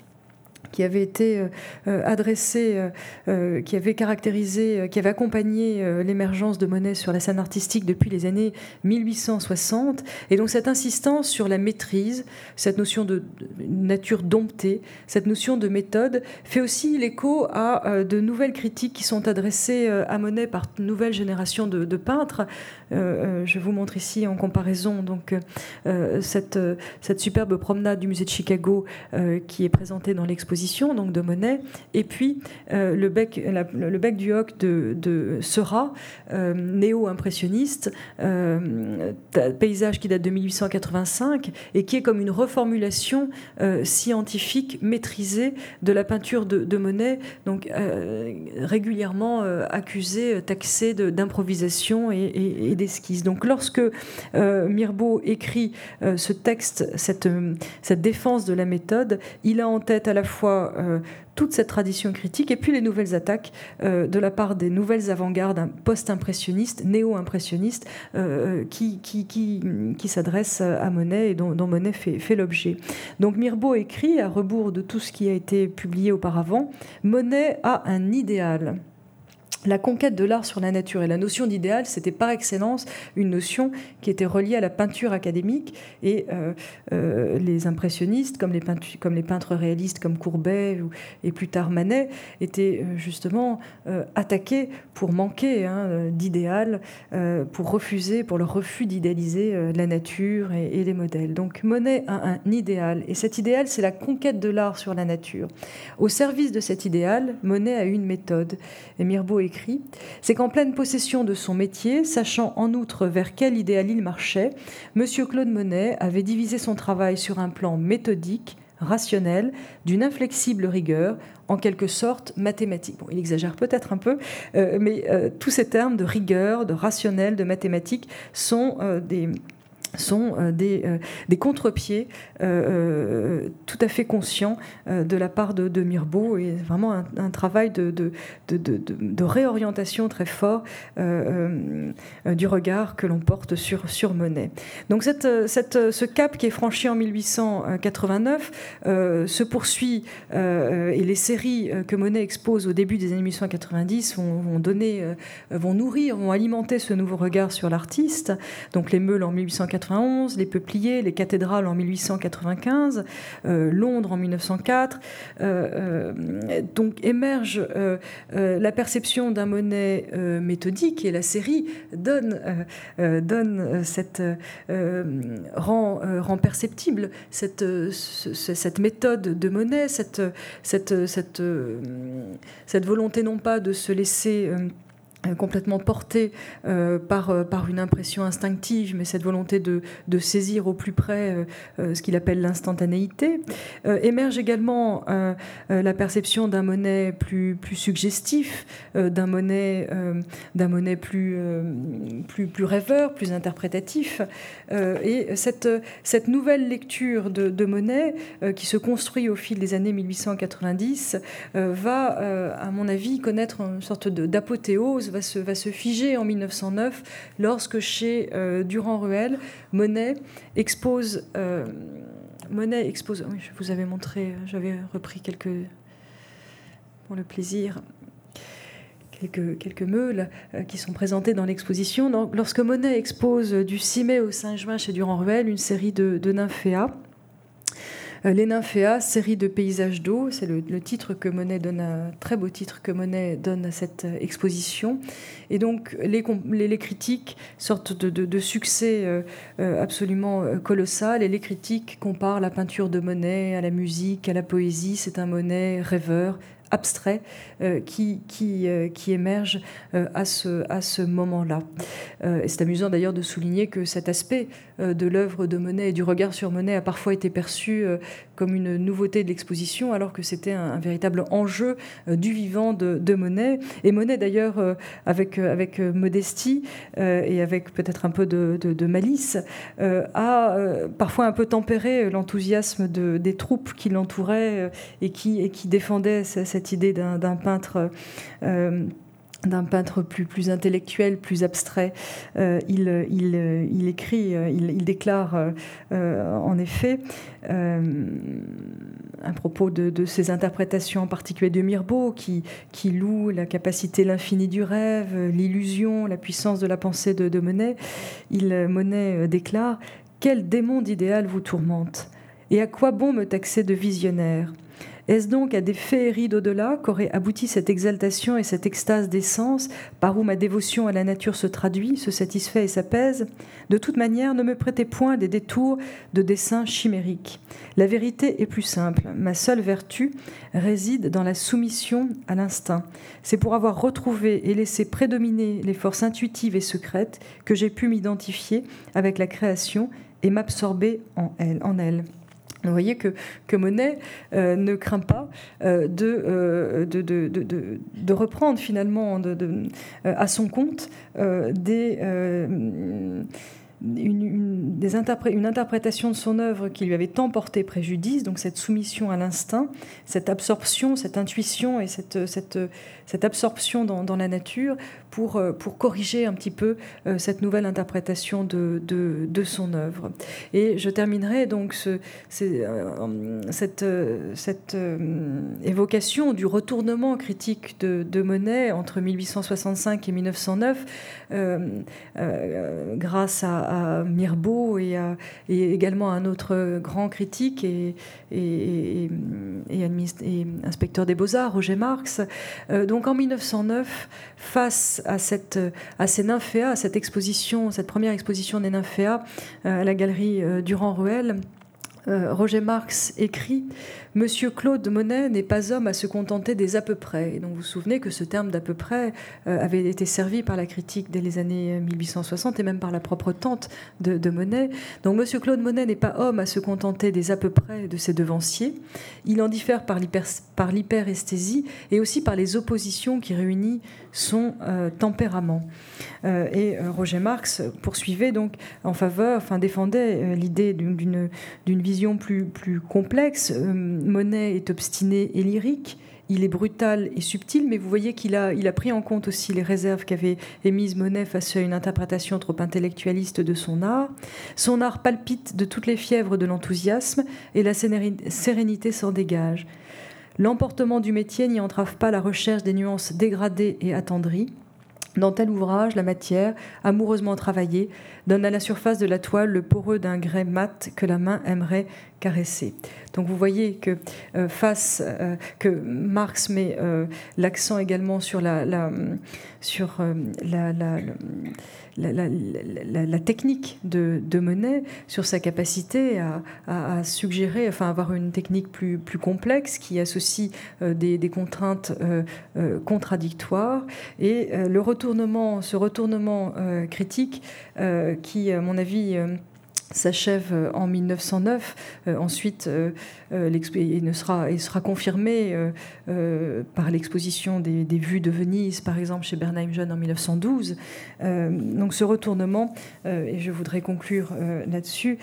qui avait été euh, euh, adressé, euh, qui avait caractérisé, qui avait accompagné l'émergence de Monet sur la scène artistique depuis les années 1860. Et donc cette insistance sur la maîtrise, cette notion de nature domptée, cette notion de méthode, fait aussi l'écho à de nouvelles critiques qui sont adressées à Monet par une nouvelle génération de, peintres. je vous montre ici en comparaison donc cette, cette superbe promenade du musée de Chicago qui est présentée dans l'exposition donc de Monet, et puis euh, le, bec, le bec du hoc de, de Seurat, euh, néo-impressionniste, euh, paysage qui date de 1885 et qui est comme une reformulation scientifique maîtrisée de la peinture de, Monet, donc régulièrement accusée, taxée d'improvisation et, et, et d'esquisse. Donc lorsque Mirbeau écrit ce texte, cette, cette défense de la méthode, il a en tête à la fois euh, toute cette tradition critique et puis les nouvelles attaques euh, de la part des nouvelles avant-gardes post-impressionnistes, néo-impressionnistes, euh, qui, s'adressent à Monet et dont, Monet fait, fait l'objet. Donc Mirbeau écrit, à rebours de tout ce qui a été publié auparavant, Monet a un idéal. La conquête de l'art sur la nature et la notion d'idéal, c'était par excellence une notion qui était reliée à la peinture académique et euh, euh, les impressionnistes, comme les, peintres réalistes comme Courbet et plus tard Manet, étaient euh, justement attaqués pour manquer hein, d'idéal, pour refuser, pour le refus d'idéaliser la nature et, les modèles. Donc Monet a un idéal et cet idéal, c'est la conquête de l'art sur la nature. Au service de cet idéal, Monet a une méthode et Mirbeau écrit c'est qu'en pleine possession de son métier, sachant en outre vers quel idéal il marchait, M. Claude Monet avait divisé son travail sur un plan méthodique, rationnel, d'une inflexible rigueur, en quelque sorte mathématique. Bon, il exagère peut-être un peu, euh, mais euh, tous ces termes de rigueur, de rationnel, de mathématique sont euh, des sont euh, des, euh, des contre-pieds euh, tout à fait conscients de la part de, de Mirbeau et vraiment un, travail de, de, de, réorientation très fort du regard que l'on porte sur, sur Monet. Donc cette, cette, ce cap qui est franchi en 1889 se poursuit et les séries que Monet expose au début des années 1890 vont, donner, vont nourrir, vont alimenter ce nouveau regard sur l'artiste. Donc les meules en 1890 les Peupliers, les cathédrales en 1895, euh, Londres en 1904. Euh, euh, donc émerge la perception d'un Monet méthodique et la série donne, donne cette, rend, rend, perceptible cette, cette méthode de Monet, cette, cette, cette, volonté non pas de se laisser complètement porté euh, par, euh, par une impression instinctive, mais cette volonté de, de saisir au plus près ce qu'il appelle l'instantanéité. émerge également la perception d'un Monet plus, plus suggestif, d'un Monet, d'un plus, plus, rêveur, plus interprétatif. et cette, cette nouvelle lecture de, de Monet, qui se construit au fil des années 1890, va, à mon avis, connaître une sorte d'apothéose va se, figer en 1909 lorsque chez euh, Durand-Ruel, Monet expose. Euh, Monet expose. Oui, je vous avais montré, j'avais repris quelques. pour le plaisir. Quelques, quelques meules euh, qui sont présentées dans l'exposition. Lorsque Monet expose du 6 mai au 5 juin chez Durand-Ruel une série de, nymphéas, les nymphéas, série de paysages d'eau, c'est le, titre que Monet donne, un très beau titre que Monet donne à cette euh, exposition. Et donc les, critiques sortent de, succès euh, absolument colossal. Et les critiques comparent la peinture de Monet à la musique, à la poésie. C'est un Monet rêveur, abstrait euh, qui, qui, euh, qui émerge euh, à ce, à ce moment-là. et c'est amusant d'ailleurs de souligner que cet aspect de l'œuvre de Monet et du regard sur Monet a parfois été perçu comme une nouveauté de l'exposition, alors que c'était un, véritable enjeu du vivant de, de, Monet. Et Monet d'ailleurs, avec, avec modestie et avec peut-être un peu de, de, malice, a parfois un peu tempéré l'enthousiasme de, des troupes qui l'entouraient et qui, et qui défendaient cette cette idée d'un peintre. Euh, plus, intellectuel, plus abstrait. Euh, il, écrit, euh, il, déclare en effet, à propos de, ses interprétations, en particulier de Mirbeau, qui, loue la capacité, l'infini du rêve, l'illusion, la puissance de la pensée de, de Monet, il, Monet déclare Quel démon d'idéal vous tourmente Et à quoi bon me taxer de visionnaire? Est-ce donc à des féeries d'au-delà qu'aurait abouti cette exaltation et cette extase d'essence par où ma dévotion à la nature se traduit, se satisfait et s'apaise? De toute manière, ne me prêtez point des détours de dessins chimériques. La vérité est plus simple. Ma seule vertu réside dans la soumission à l'instinct. C'est pour avoir retrouvé et laissé prédominer les forces intuitives et secrètes que j'ai pu m'identifier avec la création et m'absorber en elle. En elle. Vous voyez que, que Monet euh, ne craint pas euh, euh, de, de, de, de, reprendre finalement à son compte des, une, une interprétation de son œuvre qui lui avait tant porté préjudice, donc cette soumission à l'instinct, cette absorption, cette intuition et cette, cette, cette absorption dans, la nature pour, euh, pour corriger un petit peu euh, cette nouvelle interprétation de, de, son œuvre. Et je terminerai donc ce, euh, cette, cette évocation du retournement critique de, de, Monet entre 1865 et 1909 grâce à, Mirbeau et, également à un autre grand critique et, et, et inspecteur des beaux-arts, Roger Marx. donc donc en 1909, face à, cette, à ces nymphéas, à cette exposition, cette première exposition des nymphéas euh, à la galerie euh, Durand-Ruel, euh, Roger Marx écrit Monsieur Claude Monet n'est pas homme à se contenter des à peu près. Et donc vous vous souvenez que ce terme d'à peu près euh, avait été servi par la critique dès les années 1860 et même par la propre tante de, Monet. Donc Monsieur Claude Monet n'est pas homme à se contenter des à peu près de ses devanciers. Il en diffère par l'hyperesthésie et aussi par les oppositions qui réunissent son euh, tempérament. Euh, et Roger Marx poursuivait donc en faveur, enfin défendait l'idée d'une vision plus, plus complexe Monet est obstiné et lyrique, il est brutal et subtil, mais vous voyez qu'il a, il a pris en compte aussi les réserves qu'avait émises Monet face à une interprétation trop intellectualiste de son art. Son art palpite de toutes les fièvres de l'enthousiasme et la sérénité s'en dégage. L'emportement du métier n'y entrave pas la recherche des nuances dégradées et attendries. Dans tel ouvrage, la matière, amoureusement travaillée, donne à la surface de la toile le poreux d'un grès mat que la main aimerait caresser. Donc vous voyez que euh, face euh, que Marx met euh, l'accent également sur la, sur la, la, technique de, de, Monet, sur sa capacité à, suggérer, enfin avoir une technique plus, plus complexe qui associe des, des, contraintes contradictoires et le retournement, ce retournement critique qui, à mon avis, s'achève euh, en 1909. Euh, ensuite, euh, il, sera, il sera confirmé par l'exposition des, vues de Venise, par exemple, chez Bernheim Jeune en 1912. donc ce retournement, et je voudrais conclure là-dessus,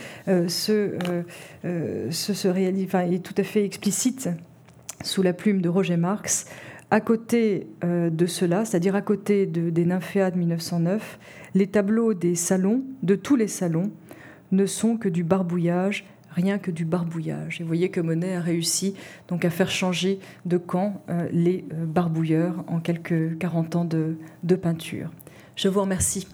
est tout à fait explicite sous la plume de Roger Marx. À côté de cela, c'est-à-dire à côté de, des nymphéas de 1909, les tableaux des salons, de tous les salons, ne sont que du barbouillage, rien que du barbouillage. Et vous voyez que Monet a réussi donc à faire changer de camp euh, les euh, barbouilleurs en quelques 40 ans de, de peinture. Je vous remercie.